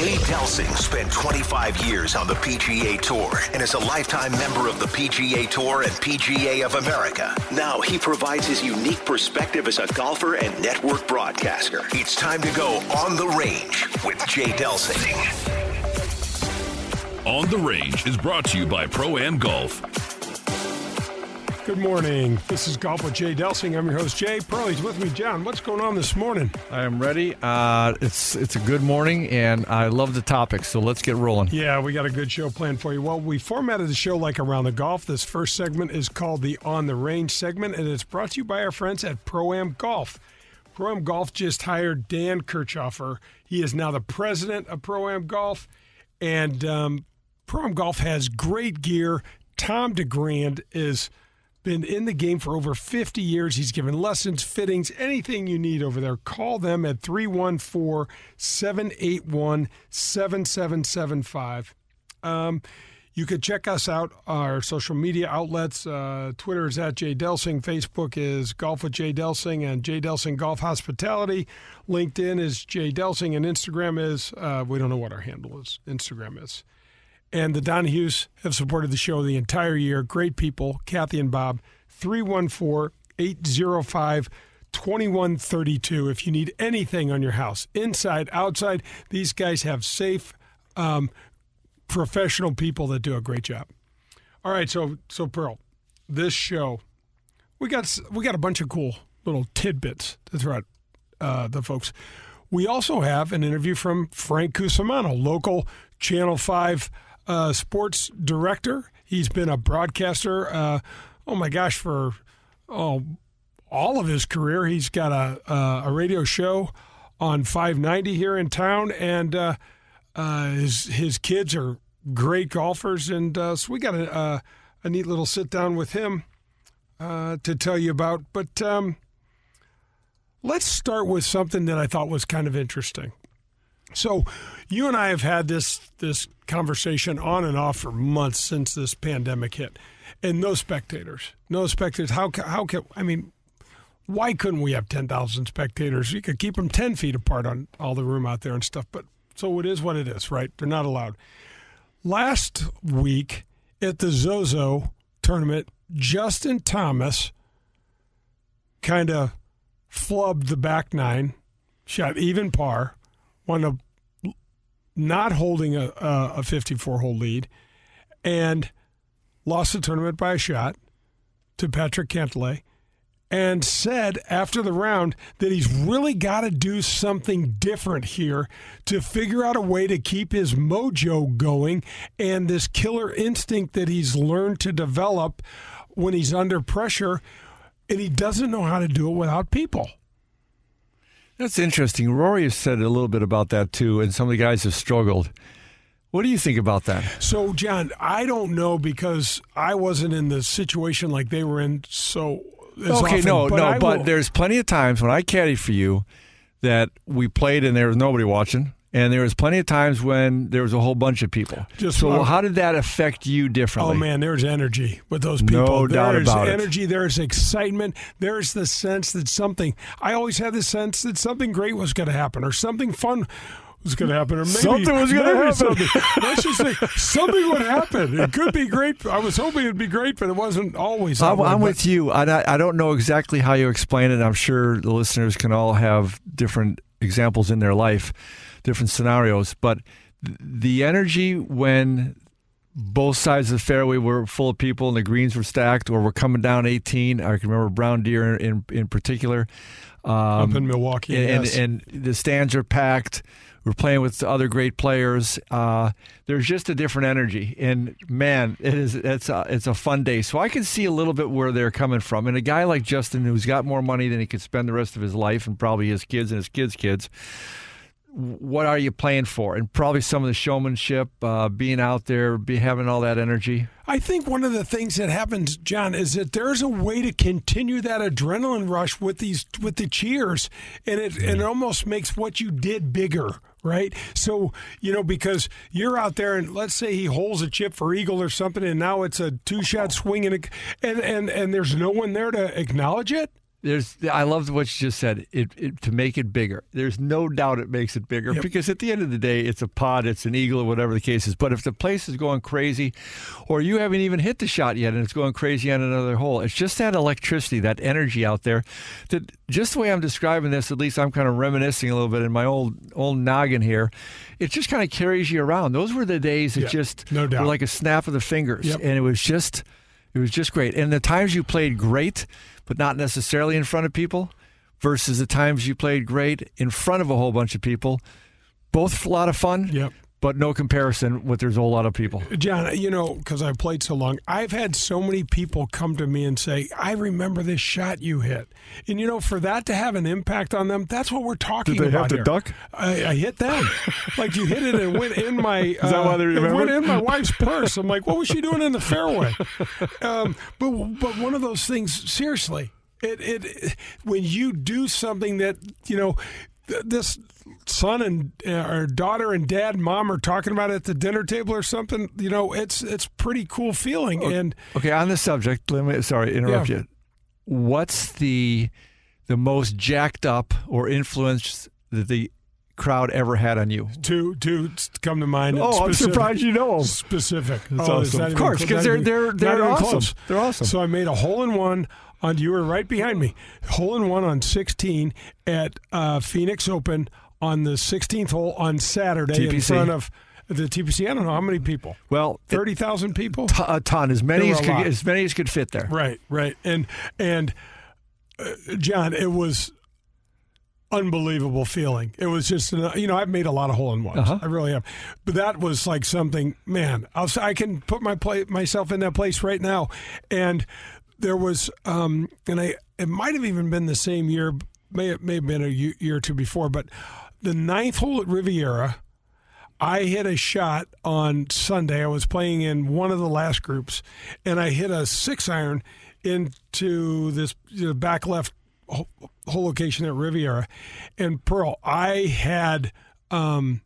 Jay Delsing spent 25 years on the PGA Tour and is a lifetime member of the PGA Tour and PGA of America. Now he provides his unique perspective as a golfer and network broadcaster. It's time to go on the range with Jay Delsing. On the Range is brought to you by Pro Am Golf. Good morning. This is Golf with Jay Delsing. I'm your host, Jay Pearlie's with me. John, what's going on this morning? I am ready. Uh, it's it's a good morning, and I love the topic. So let's get rolling. Yeah, we got a good show planned for you. Well, we formatted the show like around the golf. This first segment is called the On the Range segment, and it's brought to you by our friends at Pro Am Golf. Pro Am Golf just hired Dan Kirchhofer. He is now the president of Pro Am Golf, and um, Pro Am Golf has great gear. Tom DeGrand is been in the game for over 50 years. He's given lessons, fittings, anything you need over there. Call them at 314 781 7775. Um, you could check us out, our social media outlets. Uh, Twitter is at Jay Delsing. Facebook is Golf with Jay Delsing and Jay Delsing Golf Hospitality. LinkedIn is Jay Delsing and Instagram is, uh, we don't know what our handle is. Instagram is. And the Donahues have supported the show the entire year. Great people, Kathy and Bob. 314 805 2132. If you need anything on your house, inside, outside, these guys have safe, um, professional people that do a great job. All right, so so Pearl, this show, we got we got a bunch of cool little tidbits to throw at uh, the folks. We also have an interview from Frank Cusumano, local Channel Five uh, sports director. He's been a broadcaster. Uh, oh my gosh, for oh all of his career, he's got a a, a radio show on 590 here in town, and uh, uh, his his kids are great golfers, and uh, so we got a, a, neat little sit down with him uh, to tell you about. But um, let's start with something that I thought was kind of interesting. So, you and I have had this this conversation on and off for months since this pandemic hit, and no spectators, no spectators. How how can I mean? Why couldn't we have ten thousand spectators? You could keep them ten feet apart on all the room out there and stuff. But so it is what it is, right? They're not allowed. Last week at the Zozo tournament, Justin Thomas kind of flubbed the back nine, shot even par wound up not holding a, a 54 hole lead and lost the tournament by a shot to Patrick Cantlay and said after the round that he's really got to do something different here to figure out a way to keep his mojo going and this killer instinct that he's learned to develop when he's under pressure and he doesn't know how to do it without people. That's interesting. Rory has said a little bit about that too, and some of the guys have struggled. What do you think about that? So, John, I don't know because I wasn't in the situation like they were in. So, okay, often, no, but no, I but will- there's plenty of times when I caddied for you that we played and there was nobody watching, and there was plenty of times when there was a whole bunch of people. Just so, about- how did that affect you differently? Oh man, there's energy with those people. No doubt there's about it. energy. There's excitement. There's the sense that something. I always had the sense that something great was going to happen, or something fun was going to happen, or maybe Something was gonna happen. Something. Let's just say something would happen. It could be great. I was hoping it'd be great, but it wasn't always. I'm. I'm with you. And I, I don't know exactly how you explain it. I'm sure the listeners can all have different examples in their life, different scenarios. But the energy when both sides of the fairway were full of people and the greens were stacked, or we're coming down 18. I can remember Brown Deer in in particular. Um, Up in Milwaukee, and, yes. and and the stands are packed. We're playing with other great players. Uh, there's just a different energy, and man, it is it's a it's a fun day. So I can see a little bit where they're coming from. And a guy like Justin, who's got more money than he could spend the rest of his life, and probably his kids and his kids' kids. What are you playing for? And probably some of the showmanship, uh, being out there, be having all that energy. I think one of the things that happens, John, is that there's a way to continue that adrenaline rush with these with the cheers, and it and it almost makes what you did bigger, right? So you know because you're out there, and let's say he holds a chip for eagle or something, and now it's a two shot swing, and and and there's no one there to acknowledge it. There's I love what you just said. It, it, to make it bigger. There's no doubt it makes it bigger Yep. because at the end of the day, it's a pod, it's an eagle, or whatever the case is. But if the place is going crazy, or you haven't even hit the shot yet and it's going crazy on another hole, it's just that electricity, that energy out there. That just the way I'm describing this, at least I'm kind of reminiscing a little bit in my old old noggin here. It just kind of carries you around. Those were the days that Yeah, just no doubt. were like a snap of the fingers, Yep. and it was just. It was just great. And the times you played great, but not necessarily in front of people, versus the times you played great in front of a whole bunch of people, both a lot of fun, Yep. But no comparison with there's a whole lot of people. John, you know, because I've played so long, I've had so many people come to me and say, I remember this shot you hit. And, you know, for that to have an impact on them, that's what we're talking about. Did they have about to here. duck? I, I hit them. like you hit it and went in my. Is that why they It remember went in my wife's purse. I'm like, what was she doing in the fairway? Um, but but one of those things, seriously, it, it when you do something that you know th- this son and uh, or daughter and dad and mom are talking about it at the dinner table or something you know it's it's pretty cool feeling and Okay, on the subject, let me sorry, interrupt Yeah. you. What's the the most jacked up or influenced that the crowd ever had on you? to to come to mind Oh, I'm surprised you know 'em. specific That's oh, awesome. Of course, 'cause they're- they're- they're awesome. close. They're awesome. so I made a hole in one on you were right behind me hole in one on 16 at uh, Phoenix Open on the 16th hole on Saturday in front of the TPC I don't know how many people Well, 30,000 people t- a ton, as many as could, lot. as many as could fit there. Right, right, and and uh, John, it was unbelievable feeling. It was just an- you know I've made a lot of hole in ones, Uh-huh. I really have, but that was like something. Man, I'll, I can put my play, myself in that place right now, and there was um and I it might have even been the same year, may it may have been a year or two before, but the ninth hole at Riviera. I hit a shot on Sunday. I was playing in one of the last groups, and I hit a six iron into this you know, back left hole location at Riviera. And Pearl, I had um,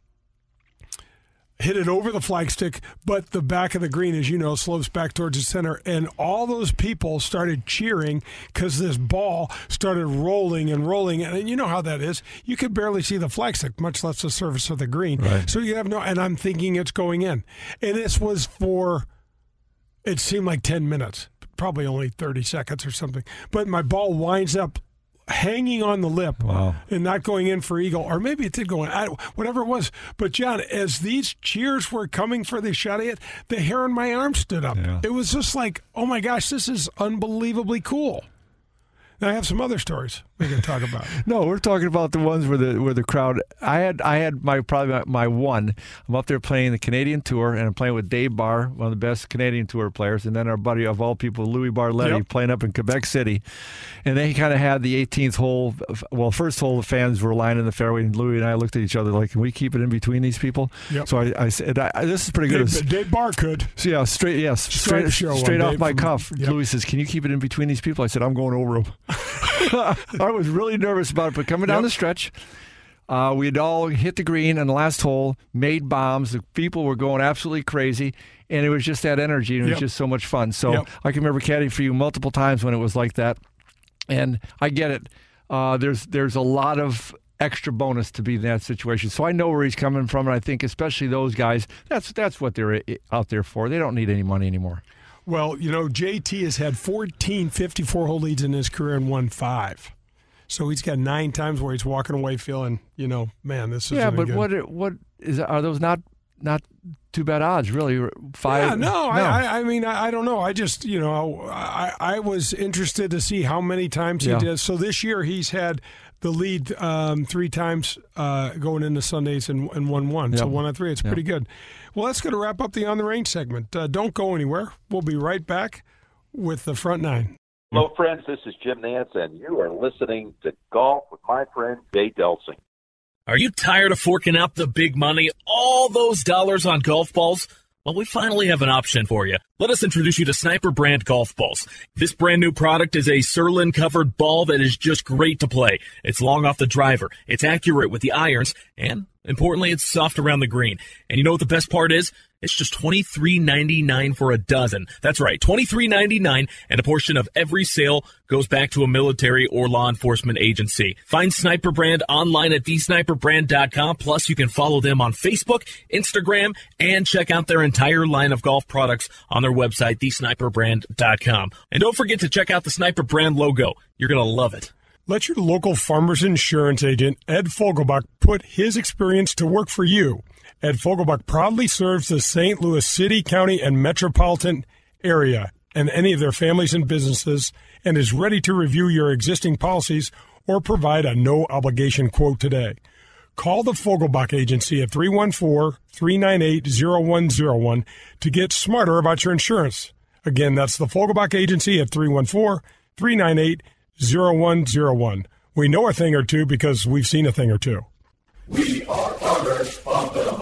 hit it over the flagstick, but the back of the green, as you know, slopes back towards the center. And all those people started cheering because this ball started rolling and rolling. And you know how that is. You could barely see the flagstick, much less the surface of the green. Right. So you have no, and I'm thinking it's going in. And this was for, it seemed like 10 minutes, probably only 30 seconds or something. But my ball winds up hanging on the lip Wow. and not going in for eagle, or maybe it did go in, I, whatever it was. But John, as these cheers were coming for the shot at, the hair on my arm stood up. Yeah. It was just like, oh my gosh, this is unbelievably cool. And I have some other stories we can talk about. No, we're talking about the ones where the where the crowd. I had I had my probably my, one. I'm up there playing the Canadian Tour, and I'm playing with Dave Barr, one of the best Canadian Tour players, and then our buddy of all people, Louis Barletti, Yep. playing up in Quebec City. And they kind of had the 18th hole. Well, first hole, the fans were lining the fairway, and Louis and I looked at each other like, "Can we keep it in between these people?" Yep. So I, I said, I, "This is pretty good." Dave, Dave Barr could. So yeah, straight yes, straight show straight off day my from- cuff. Yep. Louis says, "Can you keep it in between these people?" I said, "I'm going over them." I was really nervous about it, but coming down Yep. the stretch, uh, we'd all hit the green on the last hole, made bombs. The people were going absolutely crazy, and it was just that energy, and it Yep. was just so much fun. So Yep. I can remember caddying for you multiple times when it was like that, and I get it. Uh, there's there's a lot of extra bonus to be in that situation. So I know where he's coming from, and I think especially those guys, that's that's what they're out there for. They don't need any money anymore. Well, you know, JT has had 14 54 hole leads in his career and won five. So he's got nine times where he's walking away feeling, you know, man, this is yeah, but good. what what is are those not not too bad odds really? Five? Yeah, no, I, I, I mean, I, I don't know. I just, you know, I, I was interested to see how many times he Yeah. did. So this year he's had the lead um, three times uh, going into Sundays and, and won one. So Yep. one on three. It's Yep. pretty good. Well, that's going to wrap up the on the range segment. Uh, don't go anywhere. We'll be right back with the front nine. Hello, friends. This is Jim Nantz, and you are listening to Golf with my friend Jay Delsing. Are you tired of forking out the big money, all those dollars on golf balls? Well, we finally have an option for you. Let us introduce you to Sniper brand golf balls. This brand new product is a Surlyn covered ball that is just great to play. It's long off the driver, it's accurate with the irons, and importantly, it's soft around the green. And you know what the best part is? It's just $23.99 for a dozen. That's right, $23.99, and a portion of every sale goes back to a military or law enforcement agency. Find Sniper Brand online at thesniperbrand.com. Plus, you can follow them on Facebook, Instagram, and check out their entire line of golf products on their website, thesniperbrand.com. And don't forget to check out the Sniper Brand logo. You're going to love it. Let your local farmer's insurance agent, Ed Fogelbach, put his experience to work for you. Ed Fogelbach proudly serves the St. Louis City, County, and metropolitan area and any of their families and businesses and is ready to review your existing policies or provide a no obligation quote today. Call the Fogelbach Agency at 314 398 0101 to get smarter about your insurance. Again, that's the Fogelbach Agency at 314 398 0101. We know a thing or two because we've seen a thing or two. We are farmers. Bum, bum,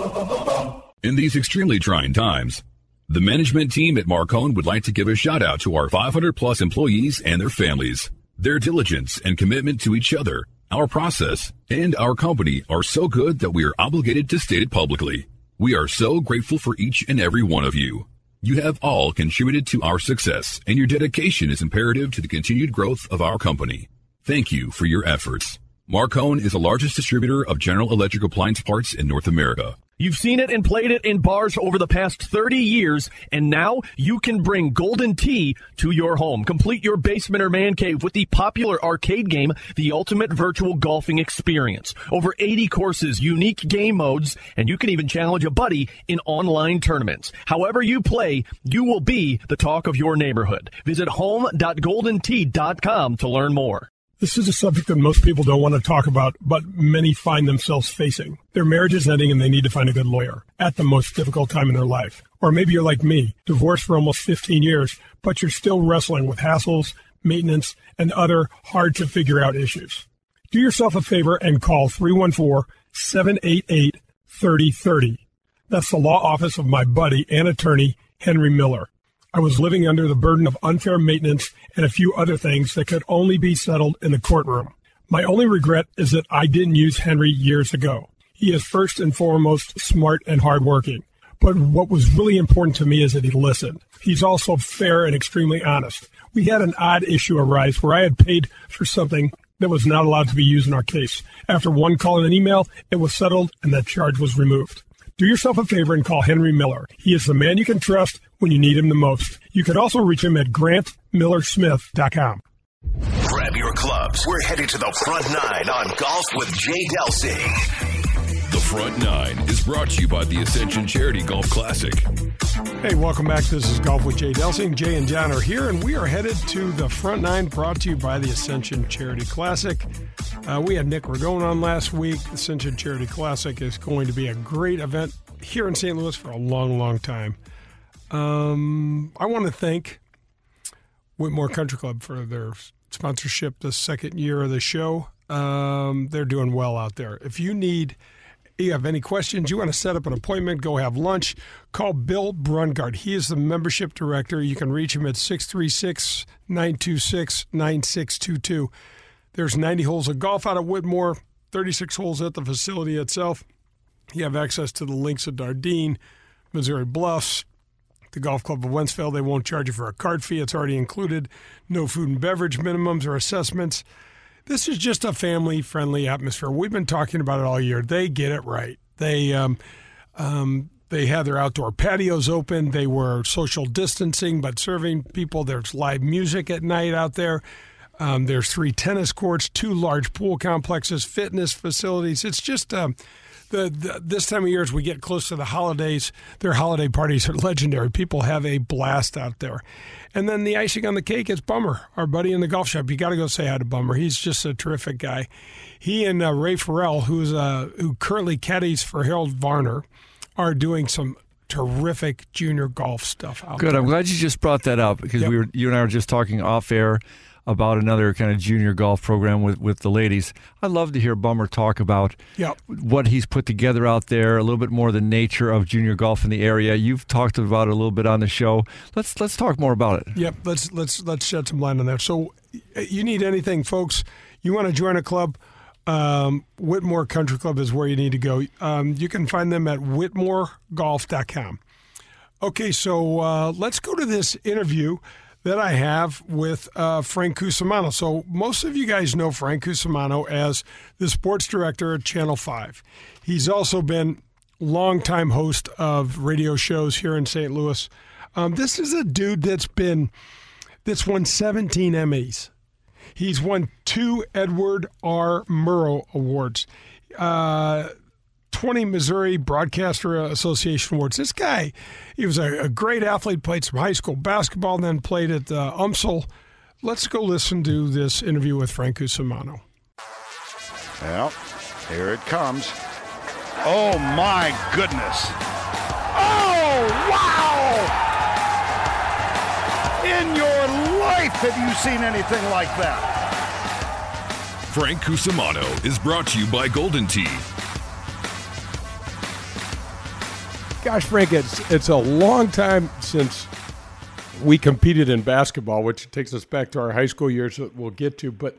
In these extremely trying times, the management team at Marcone would like to give a shout out to our 500 plus employees and their families. Their diligence and commitment to each other, our process, and our company are so good that we are obligated to state it publicly. We are so grateful for each and every one of you. You have all contributed to our success, and your dedication is imperative to the continued growth of our company. Thank you for your efforts. Marcone is the largest distributor of general electric appliance parts in North America. You've seen it and played it in bars over the past 30 years, and now you can bring Golden Tee to your home. Complete your basement or man cave with the popular arcade game, The Ultimate Virtual Golfing Experience. Over 80 courses, unique game modes, and you can even challenge a buddy in online tournaments. However you play, you will be the talk of your neighborhood. Visit home.goldentee.com to learn more. This is a subject that most people don't want to talk about, but many find themselves facing. Their marriage is ending and they need to find a good lawyer at the most difficult time in their life. Or maybe you're like me, divorced for almost 15 years, but you're still wrestling with hassles, maintenance, and other hard to figure out issues. Do yourself a favor and call 314 788 3030. That's the law office of my buddy and attorney, Henry Miller. I was living under the burden of unfair maintenance and a few other things that could only be settled in the courtroom. My only regret is that I didn't use Henry years ago. He is first and foremost smart and hardworking. But what was really important to me is that he listened. He's also fair and extremely honest. We had an odd issue arise where I had paid for something that was not allowed to be used in our case. After one call and an email, it was settled and that charge was removed. Do yourself a favor and call Henry Miller. He is the man you can trust when you need him the most. You could also reach him at grantmillersmith.com. Grab your clubs. We're headed to the front nine on Golf with Jay Delsing. The Front Nine is brought to you by the Ascension Charity Golf Classic. Hey, welcome back. This is Golf with Jay Delsing. Jay and John are here, and we are headed to the front nine brought to you by the Ascension Charity Classic. Uh, we had Nick Ragone on last week. Ascension Charity Classic is going to be a great event here in St. Louis for a long, long time. Um, I want to thank Whitmoor Country Club for their sponsorship the second year of the show. Um, they're doing well out there. If you need, you have any questions, you want to set up an appointment, go have lunch, call Bill Brungard. He is the membership director. You can reach him at 636 926 9622. There's 90 holes of golf out of Whitmoor, 36 holes at the facility itself. You have access to the links of Dardenne, Missouri Bluffs, the Golf Club of Wentzville. They won't charge you for a card fee, it's already included. No food and beverage minimums or assessments. This is just a family friendly atmosphere. We've been talking about it all year. They get it right. They, um, um, they had their outdoor patios open. They were social distancing, but serving people. There's live music at night out there. Um, there's three tennis courts, two large pool complexes, fitness facilities. It's just um, the, the, this time of year as we get close to the holidays. Their holiday parties are legendary. People have a blast out there. And then the icing on the cake is Bummer, our buddy in the golf shop. You got to go say hi to Bummer. He's just a terrific guy. He and uh, Ray Farrell, who's uh, who currently caddies for Harold Varner, are doing some terrific junior golf stuff out Good. there. I'm glad you just brought that up because Yep. we were you and I were just talking off air about another kind of junior golf program with, with the ladies. I'd love to hear Bummer talk about Yep. what he's put together out there, a little bit more the nature of junior golf in the area. You've talked about it a little bit on the show. Let's let's talk more about it. Yep, let's let's let's shed some light on that. So, you need anything, folks? You want to join a club? Um, Whitmoor Country Club is where you need to go. Um, you can find them at whitmoregolf.com. Okay, so uh, let's go to this interview that I have with uh, Frank Cusumano. So most of you guys know Frank Cusumano as the sports director at Channel 5. He's also been longtime host of radio shows here in St. Louis. Um, this is a dude that's been that's won 17 Emmys. He's won two Edward R. Murrow Awards. Uh, 20 Missouri Broadcaster Association awards. This guy, he was a, a great athlete, played some high school basketball, then played at uh, UMSL. Let's go listen to this interview with Frank Cusumano. Well, here it comes. Oh, my goodness. Oh, wow! In your life, have you seen anything like that? Frank Cusumano is brought to you by Golden Tee Gosh, Frank, it's it's a long time since we competed in basketball, which takes us back to our high school years that we'll get to. But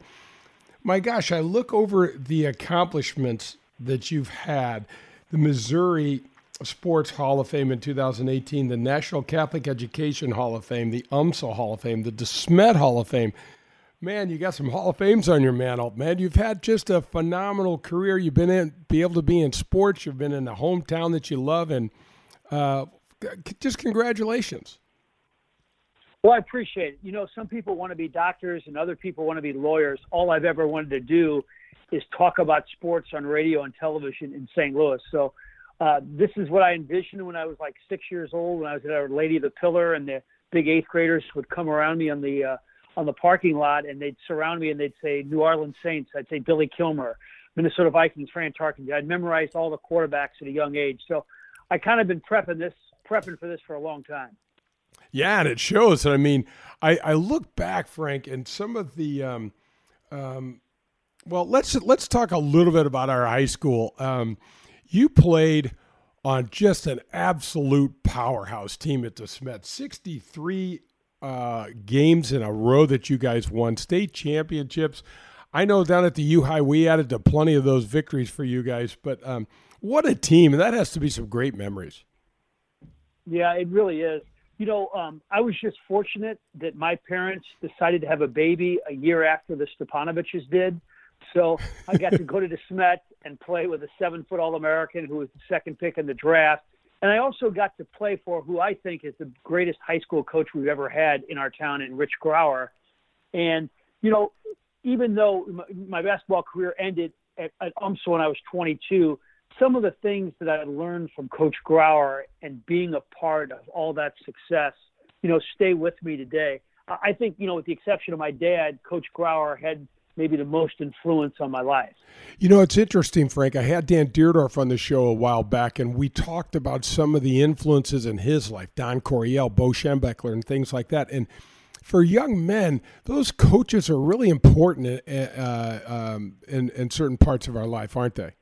my gosh, I look over the accomplishments that you've had. The Missouri Sports Hall of Fame in 2018, the National Catholic Education Hall of Fame, the UMSL Hall of Fame, the DeSmet Hall of Fame. Man, you got some Hall of Fames on your mantle, man. You've had just a phenomenal career. You've been in, be able to be in sports. You've been in the hometown that you love, and uh, just congratulations. Well, I appreciate it. You know, some people want to be doctors and other people want to be lawyers. All I've ever wanted to do is talk about sports on radio and television in St. Louis. So uh, this is what I envisioned when I was like six years old, when I was at Our Lady of the Pillar, and the big eighth graders would come around me on the uh, on the parking lot, and they'd surround me and they'd say New Orleans Saints. I'd say Billy Kilmer, Minnesota Vikings, Fran Tarkenton. I'd memorized all the quarterbacks at a young age. So I kind of been prepping this, prepping for this for a long time. Yeah, and it shows. And I mean, I, I look back, Frank, and some of the, um, um, well, let's let's talk a little bit about our high school. Um, you played on just an absolute powerhouse team at the DeSmet. Sixty-three uh, games in a row that you guys won, state championships. I know down at the U High we added to plenty of those victories for you guys, but um, what a team! And that has to be some great memories. Yeah, it really is. You know, um, I was just fortunate that my parents decided to have a baby a year after the Stipanoviches did. So I got to go to the Smet and play with a seven foot All American who was the second pick in the draft. And I also got to play for who I think is the greatest high school coach we've ever had in our town, in Rich Grauer. And, you know, even though my, basketball career ended at, at when I was 22, some of the things that I learned from Coach Grauer and being a part of all that success, you know, stay with me today. I think, you know, with the exception of my dad, Coach Grauer had maybe the most influence on my life. You know, it's interesting, Frank. I had Dan Dierdorf on the show a while back, and we talked about some of the influences in his life, Don Coryell, Bo Schembechler, and things like that. And for young men, those coaches are really important uh, um, in, in certain parts of our life, aren't they?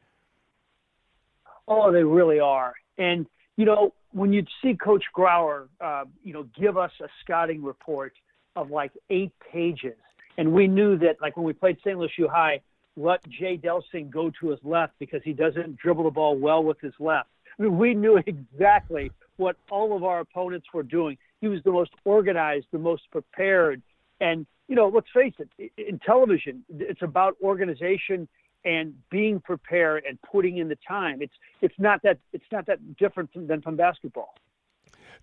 Oh, they really are. And, you know, when you'd see Coach Grauer, uh, you know, give us a scouting report of like eight pages, and we knew that, like when we played St. Louis High, let Jay Delsing go to his left because he doesn't dribble the ball well with his left. I mean, we knew exactly what all of our opponents were doing. He was the most organized, the most prepared. And, you know, let's face it, in television, it's about organization and being prepared and putting in the time. It's it's not that it's not that different from, than from basketball.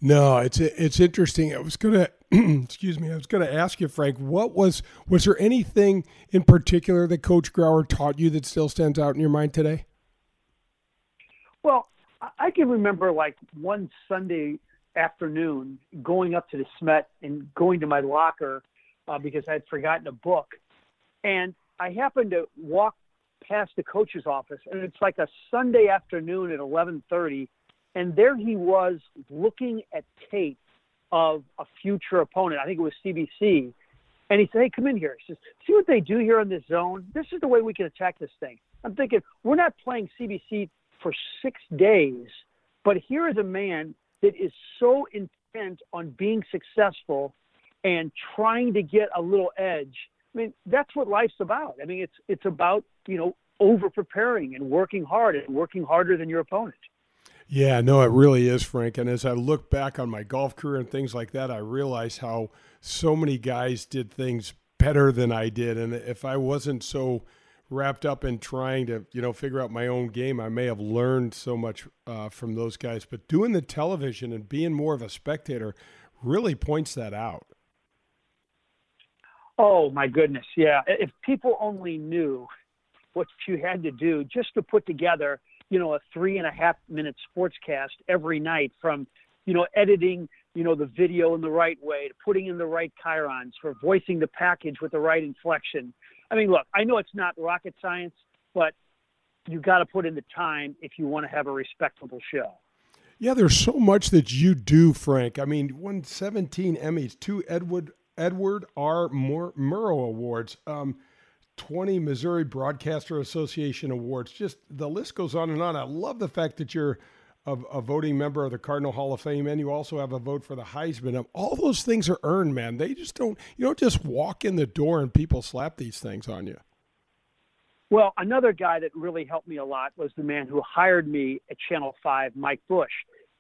No, it's it's interesting. I was gonna excuse me. I was gonna ask you, Frank. What was was there anything in particular that Coach Grauer taught you that still stands out in your mind today? Well, I can remember like one Sunday afternoon going up to the Smet and going to my locker uh, because I had forgotten a book, and I happened to walk past the coach's office, and it's like a Sunday afternoon at 11:30, and there he was looking at tape of a future opponent. I think it was CBC, and he said, "Hey, come in here." He says, "See what they do here in this zone? This is the way we can attack this thing." I'm thinking we're not playing CBC for six days, but here is a man that is so intent on being successful and trying to get a little edge I mean, that's what life's about. I mean, it's it's about you know over preparing and working hard and working harder than your opponent. Yeah, no, it really is, Frank. And as I look back on my golf career and things like that, I realize how so many guys did things better than I did. And if I wasn't so wrapped up in trying to, you know, figure out my own game, I may have learned so much uh, from those guys. But doing the television and being more of a spectator really points that out. Oh my goodness, yeah. If people only knew what you had to do just to put together you know, a three and a half minute sportscast every night from, you know, editing, you know, the video in the right way to putting in the right chyrons for voicing the package with the right inflection. I mean, look, I know it's not rocket science, but you got to put in the time if you want to have a respectable show. Yeah, there's so much that you do, Frank. I mean, won 17 Emmys, two Edward Edward R. Murrow Awards. Um, 20 Missouri Broadcaster Association awards. Just the list goes on and on. I love the fact that you're a, a, voting member of the Cardinal Hall of Fame and you also have a vote for the Heisman. All those things are earned, man. They just don't, you don't just walk in the door and people slap these things on you. Well, another guy that really helped me a lot was the man who hired me at Channel 5, Mike Bush.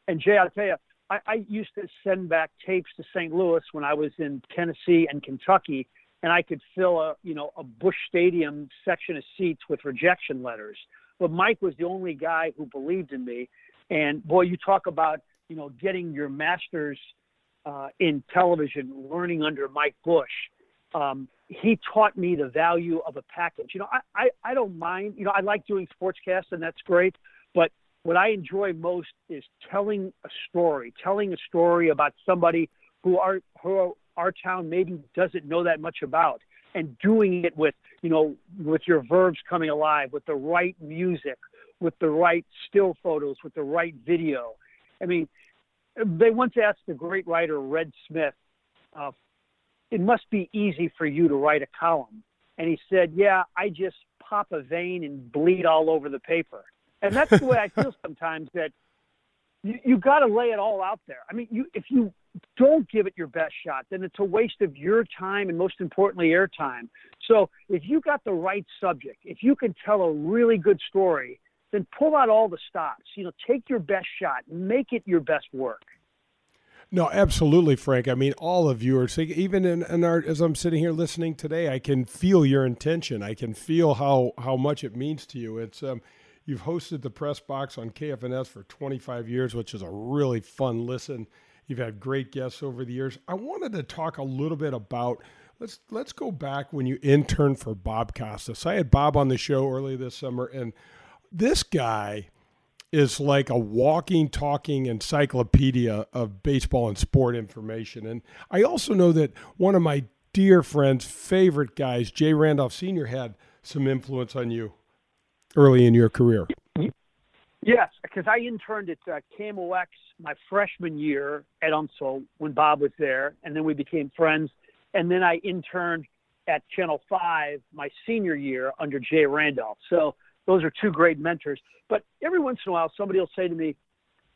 And Jay, I'll tell you, I, I used to send back tapes to St. Louis when I was in Tennessee and Kentucky and I could fill a you know a Busch Stadium section of seats with rejection letters. But Mike was the only guy who believed in me. And boy, you talk about you know getting your master's uh, in television, learning under Mike Bush. Um, he taught me the value of a package. You know, I, I, I don't mind. You know, I like doing sportscasts, and that's great. But what I enjoy most is telling a story, telling a story about somebody who are who our town maybe doesn't know that much about and doing it with you know with your verbs coming alive with the right music with the right still photos with the right video. I mean they once asked the great writer red smith uh, it must be easy for you to write a column. And he said yeah i just pop a vein and bleed all over the paper. And that's the way i feel sometimes that you, you got to lay it all out there i mean you if you don't give it your best shot, then it's a waste of your time and most importantly, airtime. So if you got the right subject, if you can tell a really good story, then pull out all the stops. You know, take your best shot, make it your best work. No, absolutely, Frank. I mean, all of you are saying, even in, in our, as I'm sitting here listening today, I can feel your intention. I can feel how, how much it means to you. It's, um, you've hosted the press box on KFNS for 25 years, which is a really fun listen. You've had great guests over the years. I wanted to talk a little bit about let's let's go back when you interned for Bob Costas. I had Bob on the show early this summer, and this guy is like a walking, talking encyclopedia of baseball and sport information. And I also know that one of my dear friends' favorite guys, Jay Randolph Sr., had some influence on you early in your career. Yes, because I interned at uh, KMOX my freshman year at UMSL when Bob was there, and then we became friends. And then I interned at Channel 5 my senior year under Jay Randolph. So those are two great mentors. But every once in a while, somebody will say to me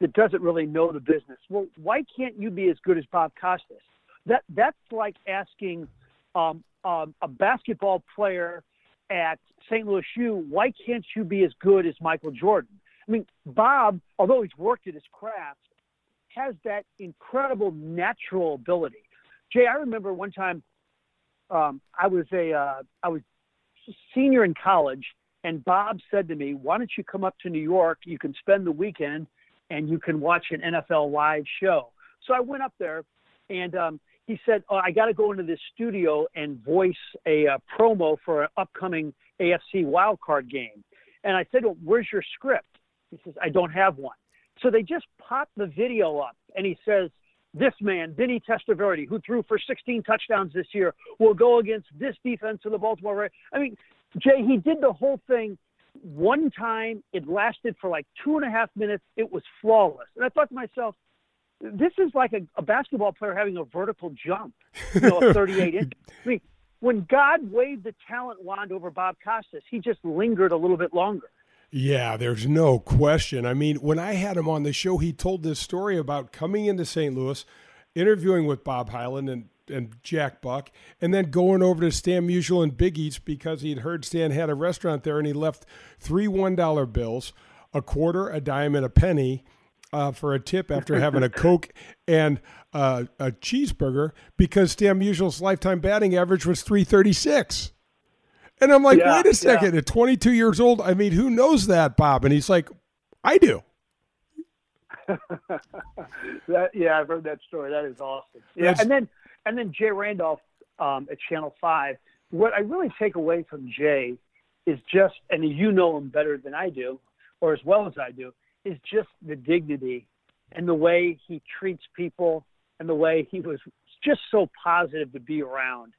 that doesn't really know the business, well, why can't you be as good as Bob Costas? That, that's like asking um, um, a basketball player at St. Louis U, why can't you be as good as Michael Jordan? I mean, Bob, although he's worked at his craft, has that incredible natural ability. Jay, I remember one time um, I was a uh, I was senior in college, and Bob said to me, "Why don't you come up to New York? You can spend the weekend, and you can watch an NFL live show." So I went up there, and um, he said, oh, "I got to go into this studio and voice a uh, promo for an upcoming AFC wildcard game." And I said, well, "Where's your script?" He says, "I don't have one." So they just pop the video up, and he says, "This man, Vinny Testaverde, who threw for 16 touchdowns this year, will go against this defense of the Baltimore Ravens." I mean, Jay, he did the whole thing one time. It lasted for like two and a half minutes. It was flawless, and I thought to myself, "This is like a, a basketball player having a vertical jump, you know, 38 inches." I mean, when God waved the talent wand over Bob Costas, he just lingered a little bit longer. Yeah, there's no question. I mean, when I had him on the show, he told this story about coming into St. Louis, interviewing with Bob Hyland and, and Jack Buck, and then going over to Stan Musial and Biggie's because he'd heard Stan had a restaurant there and he left three $1 bills, a quarter, a dime, and a penny uh, for a tip after having a Coke and uh, a cheeseburger because Stan Musial's lifetime batting average was 336. And I'm like, Yeah, wait a second. yeah. At 22 years old, I mean, who knows that, Bob? And he's like, I do. That, yeah, I've heard that story. That is awesome. Yeah, That's- and then and then Jay Randolph um, at Channel Five. What I really take away from Jay is just, and you know him better than I do, or as well as I do, is just the dignity and the way he treats people and the way he was just so positive to be around.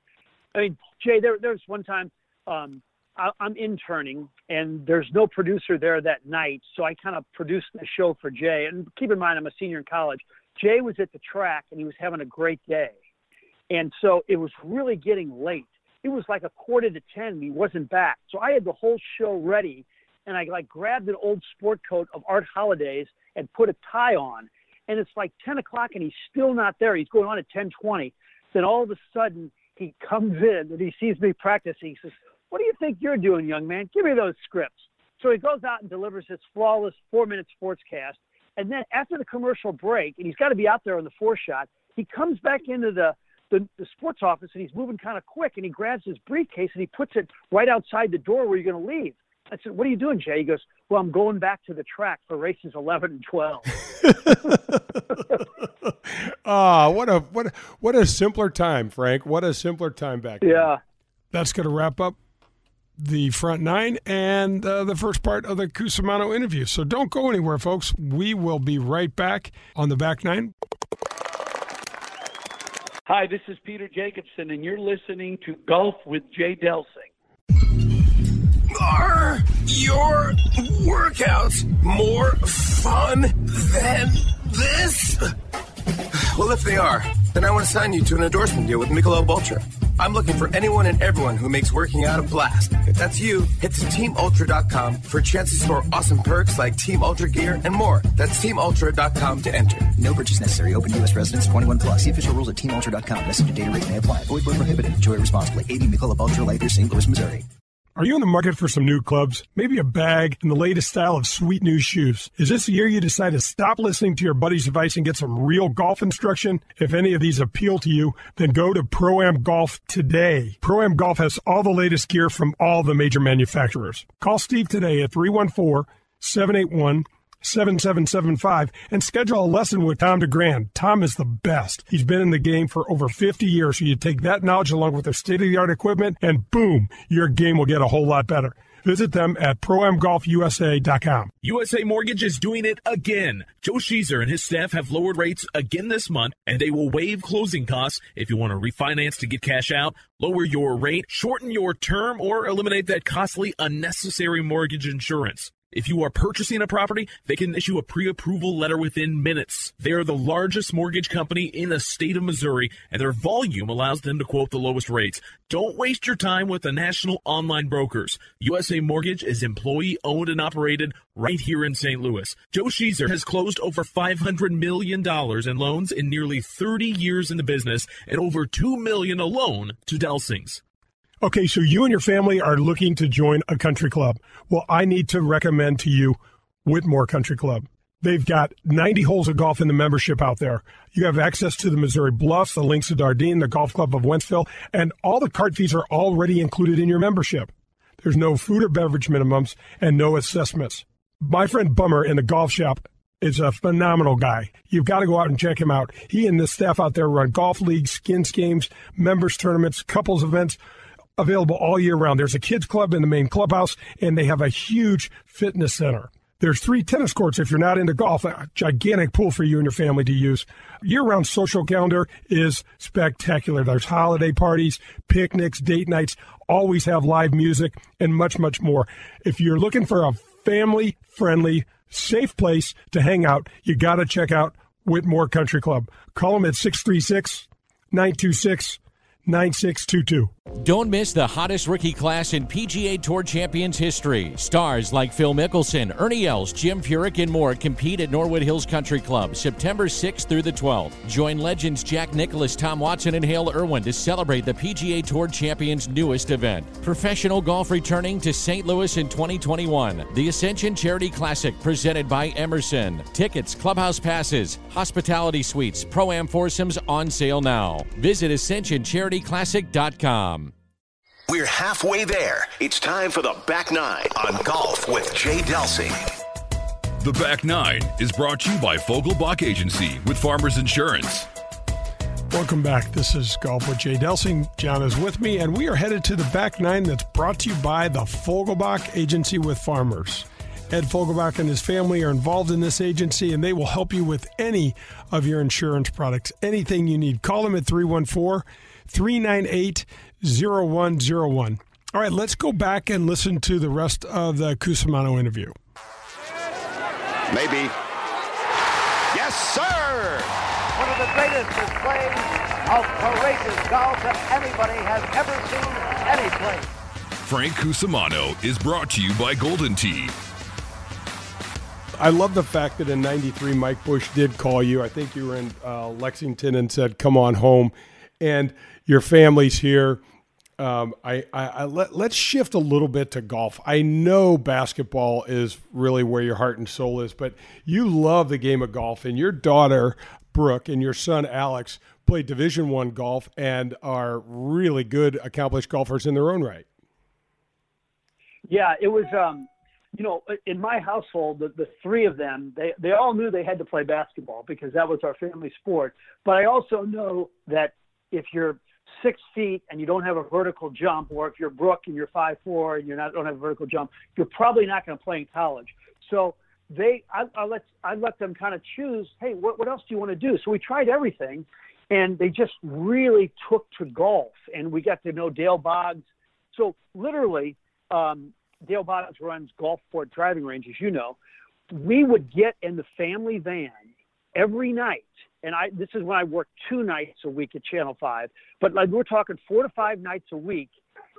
I mean, Jay, there, one time um, I, I'm interning and there's no producer there that night, so I kind of produced the show for Jay. And keep in mind, I'm a senior in college. Jay was at the track and he was having a great day, and so it was really getting late. It was like a quarter to ten. And he wasn't back, so I had the whole show ready, and I like grabbed an old sport coat of Art Holliday's and put a tie on. And it's like ten o'clock and he's still not there. He's going on at ten twenty. Then all of a sudden he comes in and he sees me practicing. He says, "What do you think you're doing, young man? Give me those scripts." So he goes out and delivers his flawless four-minute sportscast. And then after the commercial break, and he's got to be out there on the four shot, he comes back into the, the, the sports office and he's moving kind of quick and he grabs his briefcase and he puts it right outside the door where you're going to leave. I said, What are you doing, Jay? He goes, Well, I'm going back to the track for races 11 and 12. Ah, what a what a, what a simpler time, Frank. What a simpler time back then. yeah. That's going to wrap up the front nine and uh, the first part of the Cusumano interview. So don't go anywhere, folks. We will be right back on the back nine. Hi, this is Peter Jacobsen, and you're listening to Golf with Jay Delsing. Are your workouts more fun than this? Well, if they are, then I want to sign you to an endorsement deal with Michelob Ultra. I'm looking for anyone and everyone who makes working out a blast. If that's you, head to teamultra.com for a chance to score awesome perks like Team Ultra gear and more. That's teamultra.com to enter. No purchase necessary. Open U.S. residents 21 plus. See official rules at teamultra.com. Message and data rate may apply. Void where prohibited. Enjoy responsibly. 80 Michelob Ultra Light St. Louis, Missouri. Are you in the market for some new clubs? Maybe a bag and the latest style of sweet new shoes. Is this the year you decide to stop listening to your buddy's advice and get some real golf instruction? If any of these appeal to you, then go to Pro-Am Golf today. Pro-Am Golf has all the latest gear from all the major manufacturers. Call Steve today at 314 781 7775 and schedule a lesson with Tom DeGrand. Tom is the best. He's been in the game for over 50 years, so you take that knowledge along with their state of the art equipment, and boom, your game will get a whole lot better. Visit them at proamgolfusa.com. USA Mortgage is doing it again. Joe Sheezer and his staff have lowered rates again this month, and they will waive closing costs if you want to refinance to get cash out, lower your rate, shorten your term, or eliminate that costly, unnecessary mortgage insurance. If you are purchasing a property, they can issue a pre-approval letter within minutes. They are the largest mortgage company in the state of Missouri, and their volume allows them to quote the lowest rates. Don't waste your time with the national online brokers. USA Mortgage is employee owned and operated right here in St. Louis. Joe Sheezer has closed over $500 million in loans in nearly 30 years in the business and over 2 million alone to Delsings. Okay, so you and your family are looking to join a country club. Well, I need to recommend to you Whitmoor Country Club. They've got 90 holes of golf in the membership out there. You have access to the Missouri Bluffs, the Links of Dardenne, the Golf Club of Wentzville, and all the cart fees are already included in your membership. There's no food or beverage minimums and no assessments. My friend Bummer in the golf shop is a phenomenal guy. You've got to go out and check him out. He and the staff out there run golf leagues, skins games, members tournaments, couples events available all year round. There's a kids club in the main clubhouse, and they have a huge fitness center. There's three tennis courts if you're not into golf, a gigantic pool for you and your family to use. Year round social calendar is spectacular. There's holiday parties, picnics, date nights, always have live music, and much, much more. If you're looking for a family friendly, safe place to hang out, you got to check out Whitmoor Country Club. Call them at 636 926 9622. Don't miss the hottest rookie class in PGA Tour Champions history. Stars like Phil Mickelson, Ernie Els, Jim Furyk, and more compete at Norwood Hills Country Club September 6th through the 12th. Join legends Jack Nicklaus, Tom Watson, and Hale Irwin to celebrate the PGA Tour Champions' newest event. Professional golf returning to St. Louis in 2021. The Ascension Charity Classic presented by Emerson. Tickets, clubhouse passes, hospitality suites, pro am foursomes on sale now. Visit ascensioncharityclassic.com. We're halfway there. It's time for the back nine on golf with Jay Delsing. The back nine is brought to you by Fogelbach Agency with Farmers Insurance. Welcome back. This is Golf with Jay Delsing. John is with me, and we are headed to the back nine that's brought to you by the Fogelbach Agency with Farmers. Ed Fogelbach and his family are involved in this agency, and they will help you with any of your insurance products, anything you need. Call them at 314 398 0101. All right, let's go back and listen to the rest of the Cusumano interview. Maybe. Yes, sir! One of the greatest displays of courageous golf that anybody has ever seen any place. Frank Cusumano is brought to you by Golden Tee. I love the fact that in '93 Mike Bush did call you. I think you were in uh, Lexington and said, "Come on home," and your family's here. Um, I, I, I let, let's shift a little bit to golf. I know basketball is really where your heart and soul is, but you love the game of golf, and your daughter Brooke and your son Alex play Division One golf and are really good, accomplished golfers in their own right. Yeah, it was. Um, you know, in my household, the, the three of them, they they all knew they had to play basketball because that was our family sport. But I also know that if you're six feet and you don't have a vertical jump, or if you're Brooke and you're five four and you don't have a vertical jump, you're probably not going to play in college. So they, I, I let I let them kind of choose. Hey, what what else do you want to do? So we tried everything, and they just really took to golf, and we got to know Dale Boggs. So literally, um, Dale Boggs runs Gulfport driving range, as you know. We would get in the family van every night and I this is when I worked two nights a week at Channel Five, but like we're talking four to five nights a week,